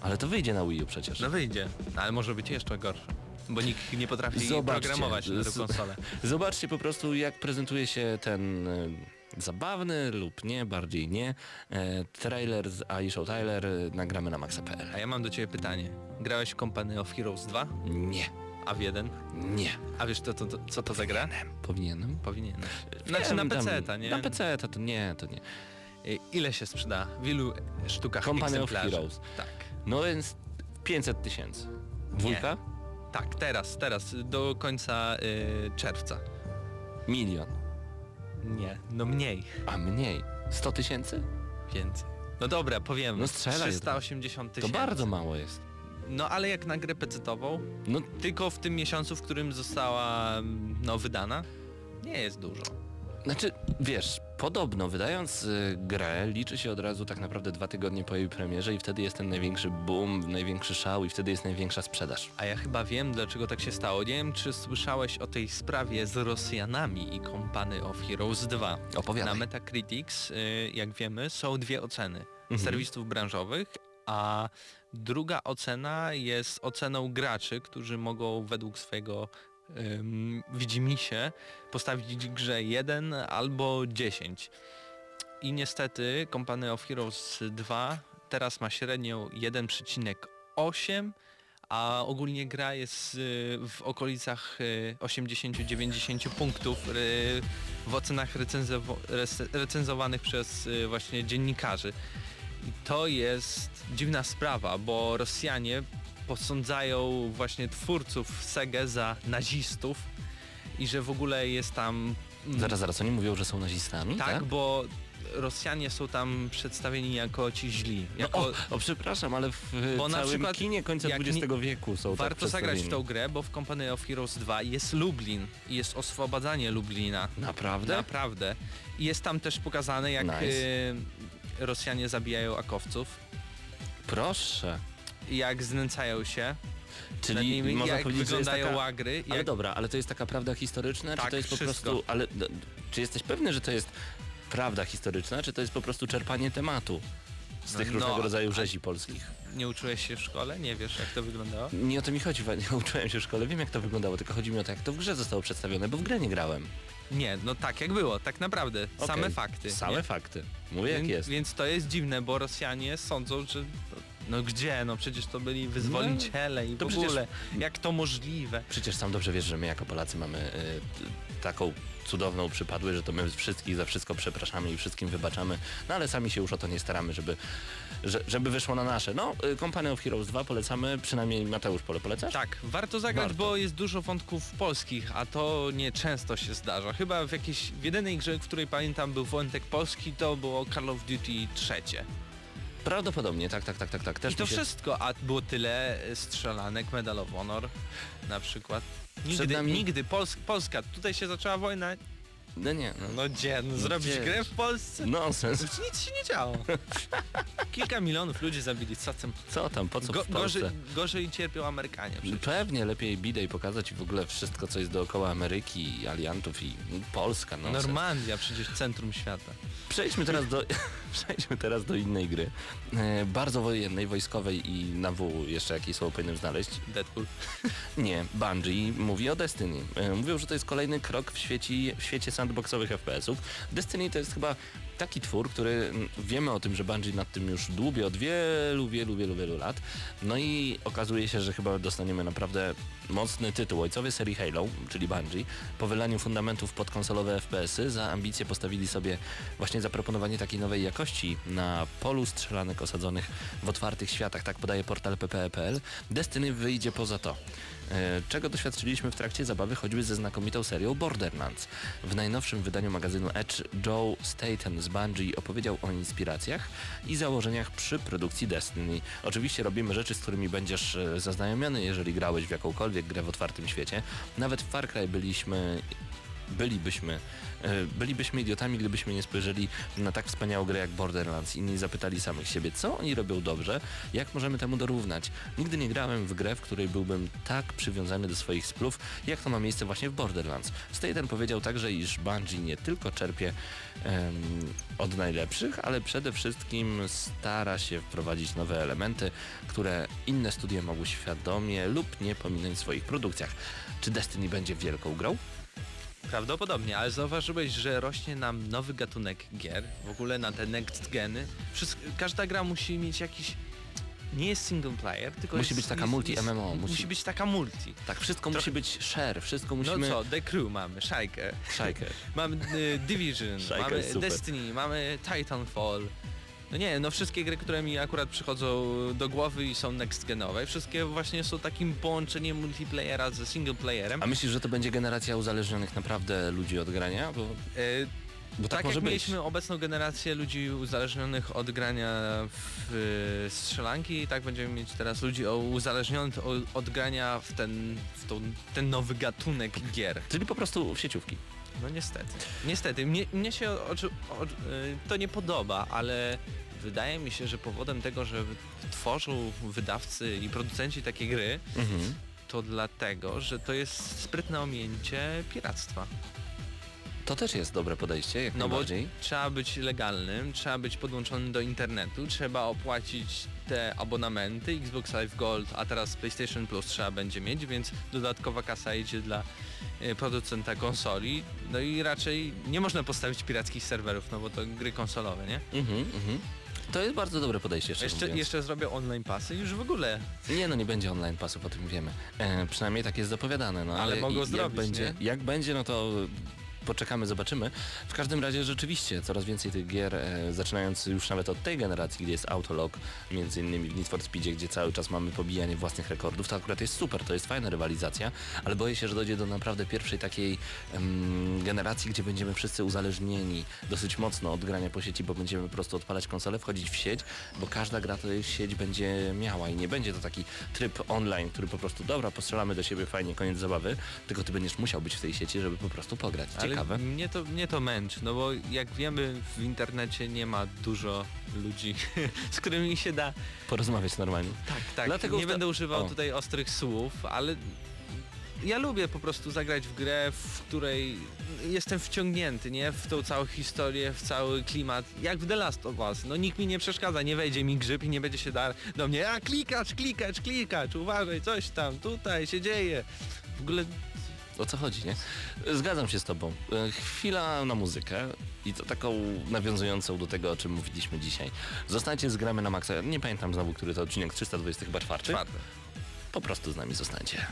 Ale to wyjdzie na Wii U przecież. No wyjdzie, ale może być jeszcze gorsze. Bo nikt nie potrafi Zobaczcie, programować na tę konsolę. Zobaczcie po prostu jak prezentuje się ten e, zabawny lub nie, bardziej nie, e, trailer z Aisha Tyler e, nagramy na maxa.pl. A ja mam do ciebie pytanie. Grałeś w Company of Heroes 2? Nie, A w 1? nie. A wiesz to, to, to, co to za gra? Powinienem? Powinieneś. Znaczy na PC, ta, nie? Na PC to, to nie, to nie. Ile się sprzeda? W ilu sztukach Company of egzemplarzy? Heroes. Tak. No więc 500 tysięcy. Dwójka? Tak, teraz, teraz, do końca y, czerwca. Milion. Nie, no mniej, A mniej. 100 tysięcy? więcej. No dobra, powiem, No strzelaj. 380 To tysięcy. bardzo mało jest. No ale jak na grę pecetową, No tylko w tym miesiącu, w którym została mm, no, wydana, nie jest dużo. Znaczy, wiesz, podobno wydając y, grę liczy się od razu tak naprawdę dwa tygodnie po jej premierze i wtedy jest ten największy boom, największy szał i wtedy jest największa sprzedaż. A ja chyba wiem, dlaczego tak się stało. Nie wiem, czy słyszałeś o tej sprawie z Rosjanami i Company of Heroes 2. Opowiadaj. Na Metacritics, y, jak wiemy, są dwie oceny Mhm. serwisów branżowych, a druga ocena jest oceną graczy, którzy mogą według swojego ym, widzimisię postawić grze 1 albo 10. I niestety Company of Heroes 2 teraz ma średnią 1,8 a ogólnie gra jest y, w okolicach y, 80-90 punktów y, w ocenach recenzowanych przez y, właśnie dziennikarzy. I to jest dziwna sprawa, bo Rosjanie posądzają właśnie twórców Sega za nazistów i że w ogóle jest tam... mm, Zaraz, zaraz, oni mówią, że są nazistami, tak? tak, bo Rosjanie są tam przedstawieni jako ci źli. No, Jako, o, o, przepraszam, ale w Bo na całym przykład kinie końca XX wieku są tak Warto zagrać w tą grę, bo w Company of Heroes 2 jest Lublin i jest oswobadzanie Lublina. Naprawdę? Naprawdę. I jest tam też pokazane, jak Nice. y, Rosjanie zabijają akowców, Proszę. jak znęcają się Czyli nimi, można jak powiedzieć, wyglądają taka... łagry. Ale Jak... dobra, ale to jest taka prawda historyczna, czy Tak, to jest po wszystko. prostu... Ale czy jesteś pewny, że to jest prawda historyczna, czy to jest po prostu czerpanie tematu z tych No, różnego rodzaju rzezi polskich? Nie uczyłeś się w szkole? Nie wiesz, jak to wyglądało? Nie o to mi chodzi, nie uczyłem się w szkole, wiem jak to wyglądało, tylko chodzi mi o to, jak to w grze zostało przedstawione, bo w grę nie grałem. Nie, no tak jak było, tak naprawdę. Same Okej, fakty. Same nie? fakty. Mówię jak jest. Więc to jest dziwne, bo Rosjanie sądzą, że no gdzie, no przecież to byli wyzwoliciele i w przecież- ogóle, jak to możliwe? Przecież sam dobrze wiesz, że my jako Polacy mamy y, taką cudowną przypadłość, że to my wszystkich za wszystko przepraszamy i wszystkim wybaczamy, no ale sami się już o to nie staramy, żeby, że, żeby wyszło na nasze. No, y, Company of Heroes 2 polecamy, przynajmniej Mateusz Pole polecasz? Tak, warto zagrać, Warto. bo jest dużo wątków polskich, a to nie często się zdarza. Chyba w jakiejś, w jedynej grze, w której pamiętam był wątek polski, to było Call of Duty trzecie. Prawdopodobnie, tak, tak, tak, tak, tak. Też I to się... wszystko, a było tyle strzelanek, Medal of Honor na przykład. Nigdy, nami- nigdy Pols Polska, tutaj się zaczęła wojna. No nie, no. No gdzie, no, zrobić gdzie? grę w Polsce? Nonsens. Nic się nie działo. Kilka milionów ludzi zabili, co tam? Co tam, po co Go, w Polsce? gorzej, gorzej cierpią Amerykanie. przecież. Pewnie lepiej bidę i pokazać w ogóle wszystko, co jest dookoła Ameryki, i aliantów i Polska. No, Normandia przecież centrum świata. Przejdźmy teraz do, przejdźmy teraz do innej gry. E, bardzo wojennej, wojskowej i na W jeszcze jakieś słowo powinienem znaleźć. Deadpool. Nie, Bungie mówi o Destiny. E, Mówią, że to jest kolejny krok w świecie, w świecie sandboxowych FPS-ów. Destiny to jest chyba taki twór, który mm, wiemy o tym, że Bungie nad tym już dłubie od wielu, wielu, wielu, wielu lat. No i okazuje się, że chyba dostaniemy naprawdę mocny tytuł. Ojcowie serii Halo, czyli Bungie, po wylaniu fundamentów pod konsolowe FPS-y za ambicje postawili sobie właśnie zaproponowanie takiej nowej jakości na polu strzelanek osadzonych w otwartych światach. Tak podaje portal ppe.pl. Destiny wyjdzie poza to. E, Czego doświadczyliśmy w trakcie zabawy choćby ze znakomitą serią Borderlands. W najnowszym wydaniu magazynu Edge Joe Staten z Bungie opowiedział o inspiracjach i założeniach przy produkcji Destiny. Oczywiście robimy rzeczy, z którymi będziesz e, zaznajomiony, jeżeli grałeś w jakąkolwiek grę w otwartym świecie. Nawet w Far Cry byliśmy bylibyśmy, e, bylibyśmy idiotami, gdybyśmy nie spojrzeli na tak wspaniałą grę jak Borderlands i nie zapytali samych siebie, co oni robią dobrze, jak możemy temu dorównać. Nigdy nie grałem w grę, w której byłbym tak przywiązany do swoich splów, jak to ma miejsce właśnie w Borderlands. Staten powiedział także, iż Bungie nie tylko czerpie od najlepszych, ale przede wszystkim stara się wprowadzić nowe elementy, które inne studia mogły świadomie lub nie pominąć w swoich produkcjach. Czy Destiny będzie wielką grą? Prawdopodobnie, ale zauważyłeś, że rośnie nam nowy gatunek gier, w ogóle na te next geny. Wszyst- każda gra musi mieć jakiś... Nie jest single player, tylko Musi jest, być taka jest, multi jest, MMO, Musi, musi- być taka multi. Tak, wszystko Trochę- musi być share, wszystko musimy... No co, The Crew mamy, Shaikę. Szajkę. Mamy y, Division, Szajka mamy. Destiny, mamy Titanfall. No nie, no wszystkie gry, które mi akurat przychodzą do głowy i są next genowe, wszystkie właśnie są takim połączeniem multiplayera ze single playerem. A myślisz, że to będzie generacja uzależnionych naprawdę ludzi od grania? Bo, E, bo tak, tak jak być. mieliśmy obecną generację ludzi uzależnionych od grania w e, strzelanki, tak będziemy mieć teraz ludzi uzależnionych od, od grania w ten, w tą, ten nowy gatunek gier. Czyli po prostu w sieciówki. No niestety. Niestety, mnie, mnie się o, o, y, to nie podoba, ale wydaje mi się, że powodem tego, że tworzą wydawcy i producenci takie gry, Mhm. to dlatego, że to jest sprytne ominięcie piractwa. To też jest dobre podejście, jak No bo najbardziej. trzeba być legalnym, trzeba być podłączonym do internetu, trzeba opłacić te abonamenty, Xbox Live Gold, a teraz PlayStation Plus trzeba będzie mieć, więc dodatkowa kasa idzie dla e, producenta konsoli. No i raczej nie można postawić pirackich serwerów, no bo to gry konsolowe, nie? Mhm, mhm. To jest bardzo dobre podejście, Jeszcze, jeszcze zrobią online pasy już w ogóle. Nie no, nie będzie online pasów, o tym wiemy. E, przynajmniej tak jest zapowiadane, no ale, Ale mogą jak zrobić, będzie, nie? Jak będzie, no to poczekamy, zobaczymy. W każdym razie rzeczywiście coraz więcej tych gier, e, zaczynając już nawet od tej generacji, gdzie jest Autolog, między innymi w Need for Speedzie, gdzie cały czas mamy pobijanie własnych rekordów, to akurat jest super, to jest fajna rywalizacja, ale boję się, że dojdzie do naprawdę pierwszej takiej em, generacji, gdzie będziemy wszyscy uzależnieni dosyć mocno od grania po sieci, bo będziemy po prostu odpalać konsolę, wchodzić w sieć, bo każda gra to sieć będzie miała i nie będzie to taki tryb online, który po prostu dobra, postrzelamy do siebie, fajnie, koniec zabawy, tylko ty będziesz musiał być w tej sieci, żeby po prostu pograć. Ciekawe. Mnie to, mnie to męczy, no bo jak wiemy w internecie nie ma dużo ludzi, z którymi się da Porozmawiać normalnie. Tak, tak. Dlatego nie usta- będę używał O. tutaj ostrych słów, ale ja lubię po prostu zagrać w grę, w której jestem wciągnięty, nie? W tą całą historię, w cały klimat. Jak w The Last of Us. No nikt mi nie przeszkadza, nie wejdzie mi grzyb i nie będzie się dar do mnie, a klikacz, klikacz, klikacz, uważaj, coś tam, tutaj się dzieje. W ogóle O co chodzi, nie? Zgadzam się z tobą. E, Chwila na muzykę i to taką nawiązującą do tego, o czym mówiliśmy dzisiaj. Zostańcie z gramy na maksa. Nie pamiętam znowu, który to odcinek 320 chyba czwarty. czwarte. Po prostu z nami zostańcie.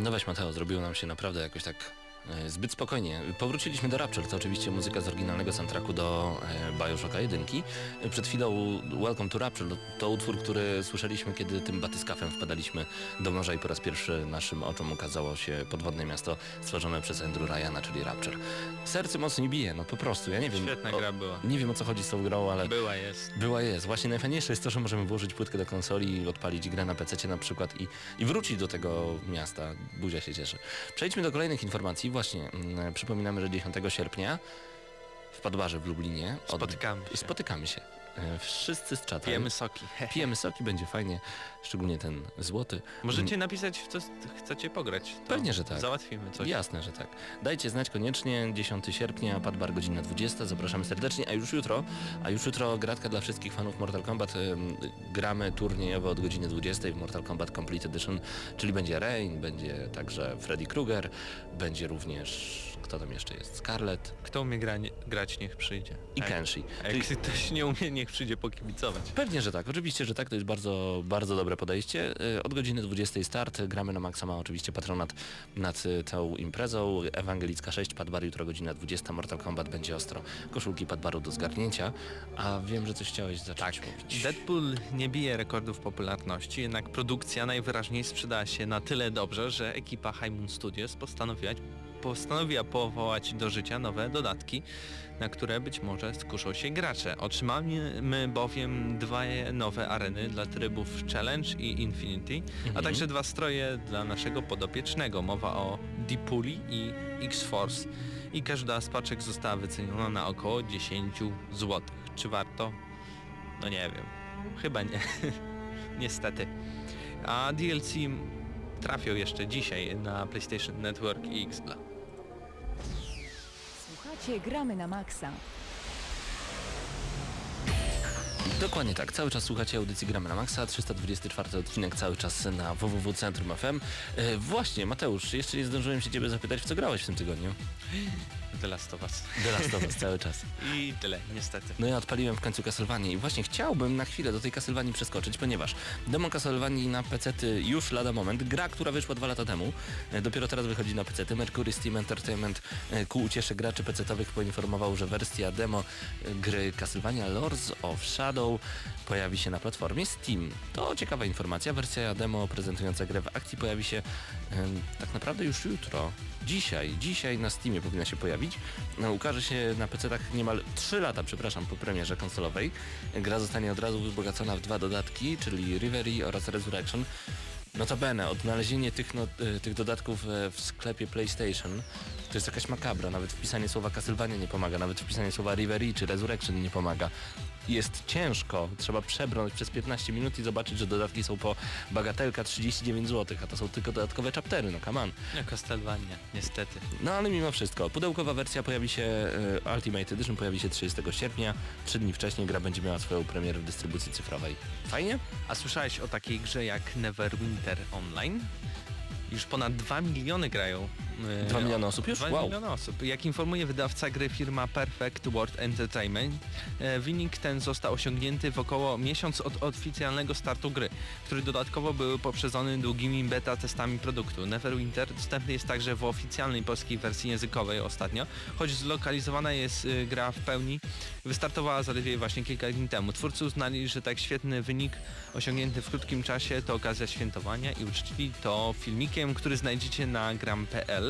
No weź Mateo, zrobiło nam się naprawdę jakoś tak Zbyt spokojnie. Powróciliśmy do Rapture, to oczywiście muzyka z oryginalnego soundtracku do e, Bioshocka 1. E, Przed chwilą Welcome to Rapture to, to utwór, który słyszeliśmy, kiedy tym batyskafem wpadaliśmy do morza i po raz pierwszy naszym oczom ukazało się podwodne miasto stworzone przez Andrew Ryana, czyli Rapture. Serce mocniej bije, no po prostu, ja nie wiem. Świetna o, gra była. Nie wiem o co chodzi z tą grą, ale Była, jest. była jest. Właśnie najfajniejsze jest to, że możemy włożyć płytkę do konsoli, odpalić grę na PC na przykład i, i wrócić do tego miasta. Buzia się cieszy. Przejdźmy do kolejnych informacji. Właśnie mm, przypominamy, że 10 sierpnia w Padbarze w Lublinie od- Spotykamy się. spotykamy się. E, Wszyscy z czatu. Pijemy soki. Pijemy soki, będzie fajnie. Szczególnie ten złoty. Możecie napisać, w co chcecie pograć. Pewnie, że tak. Załatwimy coś. Jasne, że tak. Dajcie znać koniecznie, 10 sierpnia, Padbar godzina 20, zapraszamy serdecznie, a już jutro, a już jutro gratka dla wszystkich fanów Mortal Kombat, gramy turniejowo od godziny 20 w Mortal Kombat Complete Edition, czyli będzie Rain, będzie także Freddy Krueger, będzie również, kto tam jeszcze jest, Scarlet Kto umie gra, grać, niech przyjdzie. i Kenshi. A jak ktoś nie umie, niech przyjdzie pokibicować. Pewnie, że tak. Oczywiście, że tak. To jest bardzo, bardzo dobre podejście. Y, Od godziny 20 start. Gramy na Maxa ma oczywiście patronat nad y, tą imprezą. Ewangelicka 6, Padbar jutro godzina 20. Mortal Kombat będzie ostro. Koszulki Padbaru do zgarnięcia. A wiem, że coś chciałeś zacząć mówić. Deadpool nie bije rekordów popularności, jednak produkcja najwyraźniej sprzedała się na tyle dobrze, że ekipa High Moon Studios postanowiła, postanowiła powołać do życia nowe dodatki, na które być może skuszą się gracze. Otrzymamy bowiem dwie nowe areny dla trybów Challenge i Infinity, a także dwa stroje dla naszego podopiecznego. Mowa o Deepuli i X-Force i każda z paczek została wyceniona na około 10 zł. Czy warto? No nie wiem. Chyba nie. Niestety. A DLC trafią jeszcze dzisiaj na PlayStation Network i Xbla. Gramy na. Dokładnie tak. Cały czas słuchacie audycji Gramy na Maxa. 324 odcinek cały czas na www.centrum FM. E, właśnie, Mateusz, jeszcze nie zdążyłem się Ciebie zapytać, w co grałeś w tym tygodniu? The Last of Us. The Last of Us cały czas. I tyle, niestety. No ja odpaliłem w końcu Castlevanię i właśnie chciałbym na chwilę do tej Castlevanii przeskoczyć, ponieważ demo Castlevanii na PC już lada moment. Gra, która wyszła dwa lata temu, e, dopiero teraz wychodzi na PC. Mercury Steam Entertainment e, ku uciesze graczy PC-owych poinformował, że wersja demo e, gry Castlevania Lords of Shadow pojawi się na platformie Steam. To ciekawa informacja. Wersja demo prezentująca grę w akcji pojawi się tak naprawdę już jutro. Dzisiaj, dzisiaj na Steamie powinna się pojawić. No, ukaże się na PC-tach niemal 3 lata, przepraszam, po premierze konsolowej. Gra zostanie od razu wzbogacona w dwa dodatki, czyli Reverie oraz Resurrection. Notabene, odnalezienie tych, no, y, tych dodatków e, w sklepie PlayStation to jest jakaś makabra. Nawet wpisanie słowa Castlevania nie pomaga, nawet wpisanie słowa Reverie czy Resurrection nie pomaga. Jest ciężko, trzeba przebrnąć przez 15 minut i zobaczyć, że dodatki są po bagatelka 39 zł, a to są tylko dodatkowe chaptery, no come on. No Castlevania, niestety. No ale mimo wszystko, pudełkowa wersja pojawi się, e, Ultimate Edition pojawi się 30 sierpnia, trzy dni wcześniej gra będzie miała swoją premierę w dystrybucji cyfrowej. Fajnie? A słyszałeś o takiej grze jak Neverwinter Online? Już ponad 2 miliony grają. E, 2 miliony osób już? 2 Wow. miliony osób. Jak informuje wydawca gry firma Perfect World Entertainment, e, wynik ten został osiągnięty w około miesiąc od oficjalnego startu gry, który dodatkowo był poprzedzony długimi beta testami produktu. Neverwinter dostępny jest także w oficjalnej polskiej wersji językowej ostatnio, choć zlokalizowana jest e, gra w pełni, wystartowała zaledwie właśnie kilka dni temu. Twórcy uznali, że tak świetny wynik osiągnięty w krótkim czasie to okazja świętowania i uczcili to filmikiem, który znajdziecie na gram.pl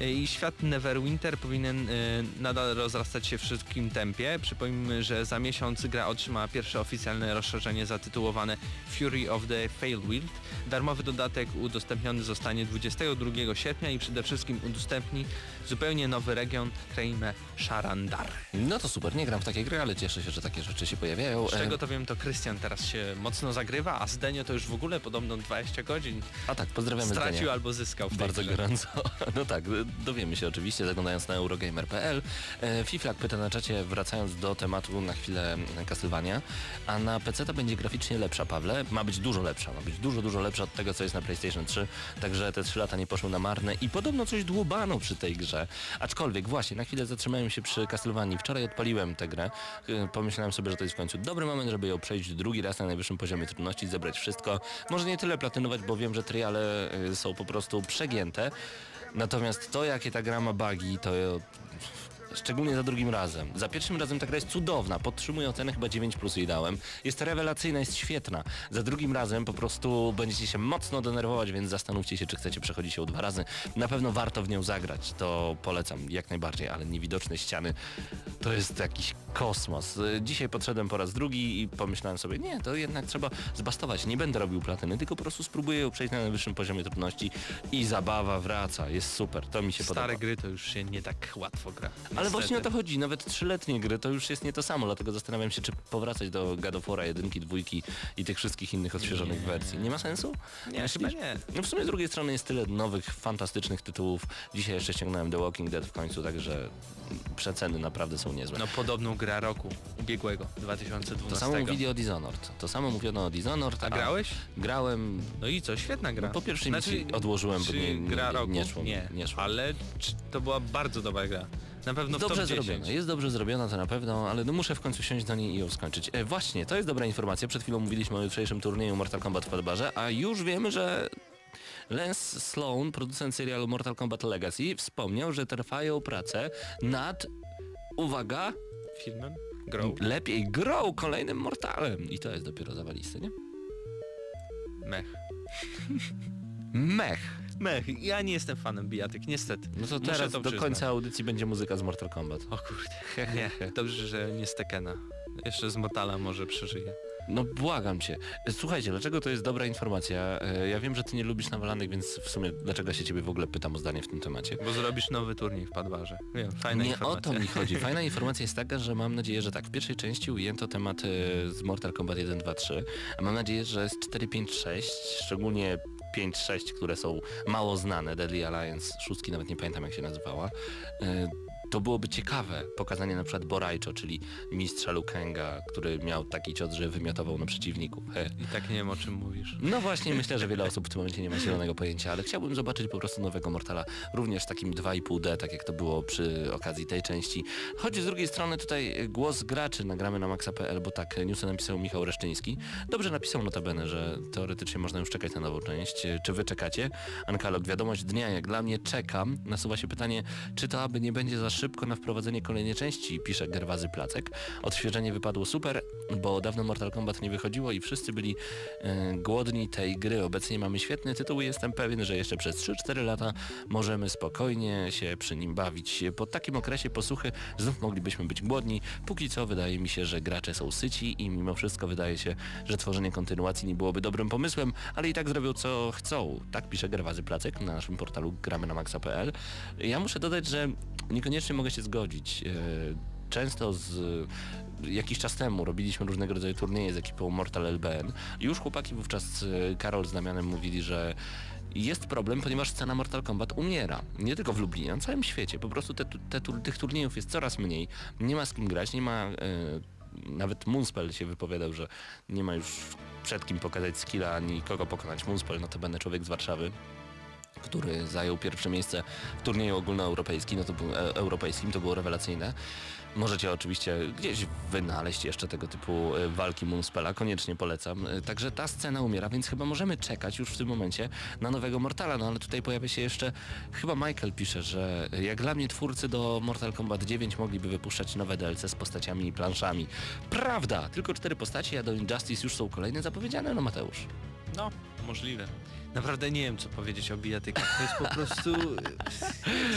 i świat Neverwinter powinien y, nadal rozrastać się w szybkim tempie. Przypomnijmy, że za miesiąc gra otrzyma pierwsze oficjalne rozszerzenie zatytułowane Fury of the Failwild. Darmowy dodatek udostępniony zostanie 22 sierpnia i przede wszystkim udostępni zupełnie nowy region, krainę Sharandar. No to super, nie gram w takie gry, ale cieszę się, że takie rzeczy się pojawiają. Z E, czego to wiem, to Krystian teraz się mocno zagrywa, a Zdenio to już w ogóle podobno 20 godzin A tak, pozdrawiamy stracił Zdenia. albo zyskał w tej Bardzo gorąco. No tak, dowiemy się oczywiście, zaglądając na eurogamer.pl. E, Fiflak pyta na czacie, wracając do tematu na chwilę Castlevania, a na PC to będzie graficznie lepsza, Pawle. Ma być dużo lepsza, ma być dużo, dużo lepsza od tego, co jest na PlayStation 3, także te 3 lata nie poszły na marne i podobno coś dłubano przy tej grze. Aczkolwiek właśnie, na chwilę zatrzymałem się przy Castlevanii. Wczoraj odpaliłem tę grę, E, pomyślałem sobie, że to jest w końcu dobry moment, żeby ją przejść drugi raz na najwyższym poziomie trudności, zebrać wszystko. Może nie tyle platynować, bo wiem, że triale e, są po prostu przegięte, Natomiast to, jakie ta gra ma bugi, to szczególnie za drugim razem. Za pierwszym razem ta gra jest cudowna, podtrzymuję ocenę, chyba 9 plus jej dałem. Jest rewelacyjna, jest świetna. Za drugim razem po prostu będziecie się mocno denerwować, więc zastanówcie się, czy chcecie przechodzić ją dwa razy. Na pewno warto w nią zagrać, to polecam jak najbardziej, ale niewidoczne ściany to jest jakiś kosmos. Dzisiaj podszedłem po raz drugi i pomyślałem sobie, nie, to jednak trzeba zbastować. Nie będę robił platyny, tylko po prostu spróbuję ją przejść na najwyższym poziomie trudności i zabawa wraca. Jest super, to mi się podoba. Stare gry to już się nie tak łatwo gra. Ale Niestety. właśnie o to chodzi, nawet trzyletnie gry to już jest nie to samo, dlatego zastanawiam się, czy powracać do God of War'a jedynki, dwójki i tych wszystkich innych odświeżonych wersji. Nie ma sensu? Nie, Myślisz? chyba nie. No w sumie z drugiej strony jest tyle nowych, fantastycznych tytułów. Dzisiaj jeszcze ściągnąłem The Walking Dead w końcu, także przeceny naprawdę są niezłe. No podobną gra roku ubiegłego, 2012. to samo o Dishonored. To samo mówiono o Dishonored. A grałeś? Grałem. No i co, świetna gra. No po pierwszej misji odłożyłem, bo nie- nie- gra nie- roku? nie szło nie, nie szło. ale to była bardzo dobra gra. Na pewno w dobrze top 10. zrobiona, jest dobrze zrobiona to na pewno, ale no muszę w końcu siąść do niej i ją skończyć. E, właśnie, to jest dobra informacja. Przed chwilą mówiliśmy o jutrzejszym turnieju Mortal Kombat w Padbarze, a już wiemy, że Lance Sloan, producent serialu Mortal Kombat Legacy, wspomniał, że trwają prace nad, uwaga, Filmem? Grą? lepiej grą kolejnym Mortalem. I to jest dopiero zawaliste, nie? Mech. Mech. Mech. Ja nie jestem fanem bijatyk, niestety. No to teraz to do przyznać. końca audycji będzie muzyka z Mortal Kombat. O kurde. Nie, dobrze, że nie z Tekena. Jeszcze z Motala może przeżyje. No błagam cię. Słuchajcie, dlaczego to jest dobra informacja? E, Ja wiem, że ty nie lubisz nawalanych, więc w sumie dlaczego się ciebie w ogóle pytam o zdanie w tym temacie? Bo zrobisz nowy turniej w Padwarze. Wiem, fajna nie informacja. o to mi chodzi. Fajna informacja jest taka, że mam nadzieję, że tak, w pierwszej części ujęto temat e, z Mortal Kombat 1, 2, 3, a mam nadzieję, że z 4, 5, 6, szczególnie 5, 6, które są mało znane, Deadly Alliance, szóstki nawet nie pamiętam jak się nazywała, e, to byłoby ciekawe pokazanie na przykład Borajczo, czyli mistrza Lukenga, który miał taki cios, że wymiotował na przeciwników. He. I tak nie wiem o czym mówisz. No właśnie, myślę, że wiele osób w tym momencie nie ma zielonego pojęcia, ale chciałbym zobaczyć po prostu nowego Mortala, również takim 2,5D, tak jak to było przy okazji tej części. Choć z drugiej strony tutaj głos graczy nagramy na maxa.pl, bo tak newsy napisał Michał Reszczyński. Dobrze napisał notabene, że teoretycznie można już czekać na nową część. Czy wy czekacie? Ankalog, wiadomość dnia, jak dla mnie czekam. Nasuwa się pytanie, czy to aby nie będzie za szybko na wprowadzenie kolejnej części, pisze Gerwazy Placek. Odświeżenie wypadło super, bo dawno Mortal Kombat nie wychodziło i wszyscy byli e, głodni tej gry. Obecnie mamy świetny tytuł i jestem pewien, że jeszcze przez 3-4 lata możemy spokojnie się przy nim bawić. Po takim okresie posłuchy znów moglibyśmy być głodni. Póki co wydaje mi się, że gracze są syci i mimo wszystko wydaje się, że tworzenie kontynuacji nie byłoby dobrym pomysłem, ale i tak zrobią co chcą. Tak pisze Gerwazy Placek na naszym portalu gramy na maxa.pl. Ja muszę dodać, że niekoniecznie mogę się zgodzić. E, Często z jakiś czas temu robiliśmy różnego rodzaju turnieje z ekipą Mortal LBN już chłopaki wówczas e, Karol z Damianem mówili, że jest problem, ponieważ scena Mortal Kombat umiera. Nie tylko w Lublinie, na całym świecie. Po prostu te, te, tych turniejów jest coraz mniej. Nie ma z kim grać, nie ma... E, nawet Moonspell się wypowiadał, że nie ma już przed kim pokazać skilla, ani kogo pokonać. Moonspell, no to będę człowiek z Warszawy który zajął pierwsze miejsce w turnieju ogólnoeuropejskim, no to był, e, europejskim, to było rewelacyjne. Możecie oczywiście gdzieś wynaleźć jeszcze tego typu e, walki Moonspella, koniecznie polecam. E, Także ta scena umiera, więc chyba możemy czekać już w tym momencie na nowego Mortala, no ale tutaj pojawia się jeszcze, chyba Michael pisze, że jak dla mnie twórcy do Mortal Kombat 9 mogliby wypuszczać nowe DLC z postaciami i planszami. Prawda! Tylko cztery postacie, a do Injustice już są kolejne zapowiedziane, no Mateusz. No, możliwe. Naprawdę nie wiem, co powiedzieć o bijatykach. To jest po prostu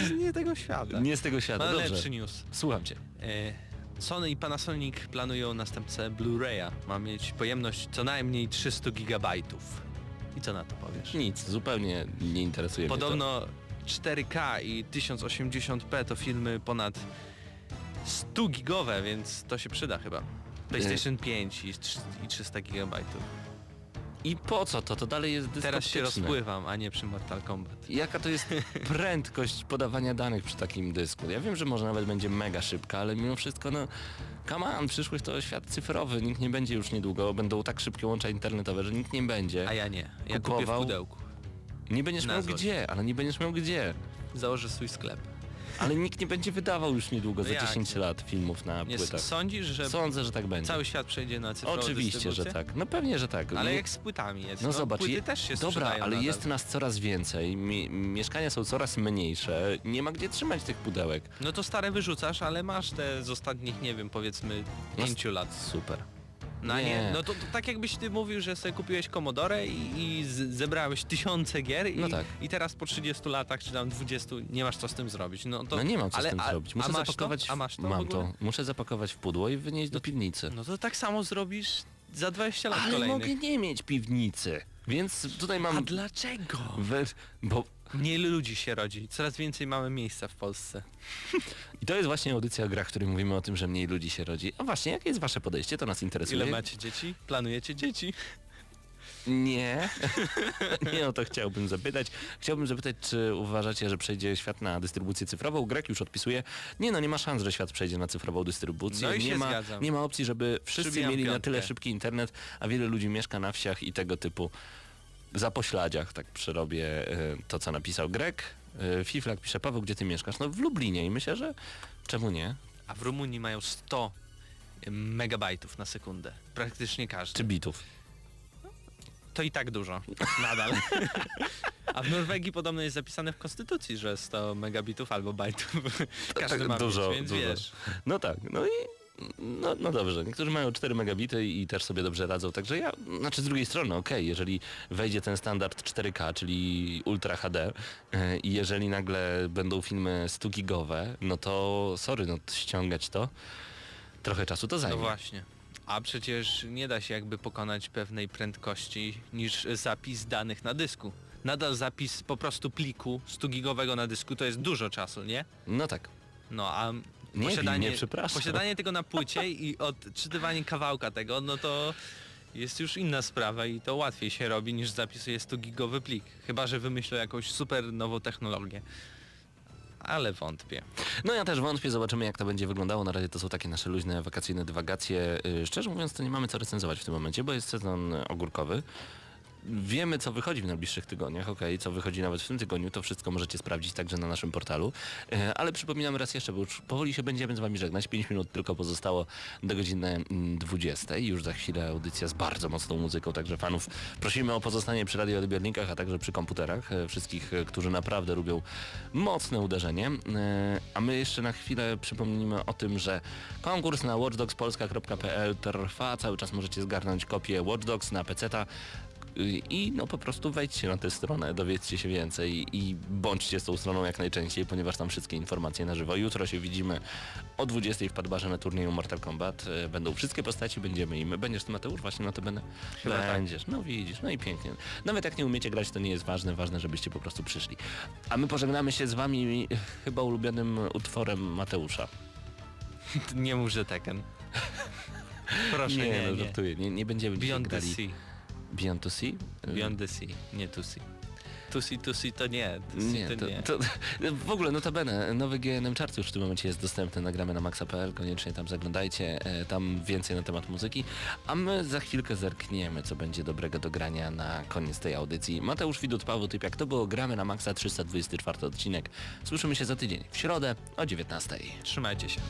z nie tego świata. Nie z tego świata, Ale dobrze. lepszy news. Słucham cię. E, Sony i Panasonic planują następcę Blu-raya. Ma mieć pojemność co najmniej 300 GB. I co na to powiesz? Nic, zupełnie nie interesuje mnie to. Podobno 4K i 1080p to filmy ponad 100 gigowe, więc to się przyda chyba. PlayStation 5 i, trz- i 300 GB. I po co to? To dalej jest dysk Teraz się rozpływam, a nie przy Mortal Kombat. Jaka to jest prędkość podawania danych przy takim dysku? Ja wiem, że może nawet będzie mega szybka, ale mimo wszystko no... Come on, przyszłość to świat cyfrowy, nikt nie będzie już niedługo, będą tak szybkie łącza internetowe, że nikt nie będzie. A ja nie. Ja kupię w Kupował? pudełku. Nie będziesz na miał złość. gdzie, ale nie będziesz miał gdzie. Założę swój sklep. Ale nikt nie będzie wydawał już niedługo, No za jak 10 nie? lat filmów na Nie, płytach. sądzisz, że Sądzę, że tak będzie. cały świat przejdzie na cyfrową Oczywiście, że tak. No pewnie, że tak. Ale jak z płytami jest. No, zobacz, płyty je- też się dobra, ale nadal. jest nas coraz więcej, mi, mieszkania są coraz mniejsze, nie ma gdzie trzymać tych pudełek. No to stare wyrzucasz, ale masz te z ostatnich, nie wiem, powiedzmy No, pięciu lat. Super. No nie. nie. No to, to tak jakbyś ty mówił, że sobie kupiłeś Commodore i, i zebrałeś tysiące gier i, No tak. i teraz po 30 latach czy tam 20 nie masz co z tym zrobić. No, to, No nie mam co ale, z tym a, zrobić. Muszę a zapakować. To? A masz to? mam to. Muszę zapakować w pudło i wynieść do piwnicy. No to tak samo zrobisz za 20 lat ale kolejnych. mogę nie mieć piwnicy. Więc tutaj mam. A dlaczego? We, bo Mniej ludzi się rodzi, coraz więcej mamy miejsca w Polsce. I to jest właśnie audycja o grach, w której mówimy o tym, że mniej ludzi się rodzi. A właśnie, jakie jest wasze podejście? To nas interesuje. Ile macie dzieci? Planujecie dzieci? Nie. nie o to chciałbym zapytać. Chciałbym zapytać, czy uważacie, że przejdzie świat na dystrybucję cyfrową? Grek już odpisuje. Nie no, nie ma szans, że świat przejdzie na cyfrową dystrybucję. No i nie, się ma, zgadzam. nie ma opcji, żeby wszyscy Przybijam mieli na piątkę. tyle szybki internet, a wiele ludzi mieszka na wsiach i tego typu zapośladziach, tak przerobię e, to, co napisał Grek. E, Fiflak pisze, Paweł, gdzie ty mieszkasz? No w Lublinie i myślę, że czemu nie? A w Rumunii mają 100 megabajtów na sekundę. Praktycznie każdy. Czy bitów? To i tak dużo. Nadal. A w Norwegii podobno jest zapisane w konstytucji, że 100 megabitów albo bajtów. Każdy tak ma dużo, mieć, więc dużo. wiesz. No tak, no i no, no dobrze, niektórzy mają 4 megabity i też sobie dobrze radzą, także ja, znaczy z drugiej strony, okej, jeżeli wejdzie ten standard 4K, czyli Ultra HD yy, i jeżeli nagle będą filmy 100 gigowe, no to sorry, no ściągać to trochę czasu to No zajmie. właśnie. A przecież nie da się jakby pokonać pewnej prędkości niż zapis danych na dysku. Nadal zapis po prostu pliku 100 gigowego na dysku to jest dużo czasu, nie? No tak. No a Nie posiadanie, przepraszam. posiadanie tego na płycie i odczytywanie kawałka tego, no to jest już inna sprawa i to łatwiej się robi niż zapisuje 100 gigowy plik. Chyba, że wymyślą jakąś super nową technologię. Ale wątpię. No ja też wątpię, zobaczymy jak to będzie wyglądało. Na razie to są takie nasze luźne, wakacyjne dywagacje. Yy, Szczerze mówiąc to nie mamy co recenzować w tym momencie, bo jest sezon ogórkowy. Wiemy co wychodzi w najbliższych tygodniach, okej, co wychodzi nawet w tym tygodniu, to wszystko możecie sprawdzić także na naszym portalu. E, Ale przypominam raz jeszcze, bo już powoli się będziemy z Wami żegnać. 5 minut tylko pozostało do godziny mm, 20. Już za chwilę audycja z bardzo mocną muzyką, także fanów prosimy o pozostanie przy radioodbiornikach, a także przy komputerach. E, Wszystkich, e, którzy naprawdę lubią mocne uderzenie. A my jeszcze na chwilę przypomnimy o tym, że konkurs na watchdogspolska.pl trwa. Cały czas możecie zgarnąć kopię Watch Dogs na PC-ta i no po prostu wejdźcie na tę stronę, dowiedzcie się więcej i bądźcie z tą stroną jak najczęściej, ponieważ tam wszystkie informacje na żywo. Jutro się widzimy o 20 w Padbarze na turnieju Mortal Kombat. E, Będą wszystkie postaci, będziemy i my. Będziesz ty Mateusz właśnie na to będę? Chyba tak. Będziesz, no widzisz, no i pięknie. Nawet jak nie umiecie grać, to nie jest ważne, ważne, żebyście po prostu przyszli. A my pożegnamy się z wami chyba ulubionym utworem Mateusza. Nie mów, że Tekken. Proszę, nie, no nie. żartuję, nie, nie będziemy dzisiaj Beyond the grali. Sea. Beyond to Sea? Beyond the Sea, nie to see. To see, to to nie. To Nie, to, to, nie. to, w ogóle notabene, nowy GNM Chart już w tym momencie jest dostępny, nagramy na maxa.pl, koniecznie tam zaglądajcie, e, tam więcej na temat muzyki, a my za chwilkę zerkniemy, co będzie dobrego do grania na koniec tej audycji. Mateusz Widut, Paweł Typiak, to było Gramy na Maxa 324 odcinek. Słyszymy się za tydzień, w środę o 19. Trzymajcie się.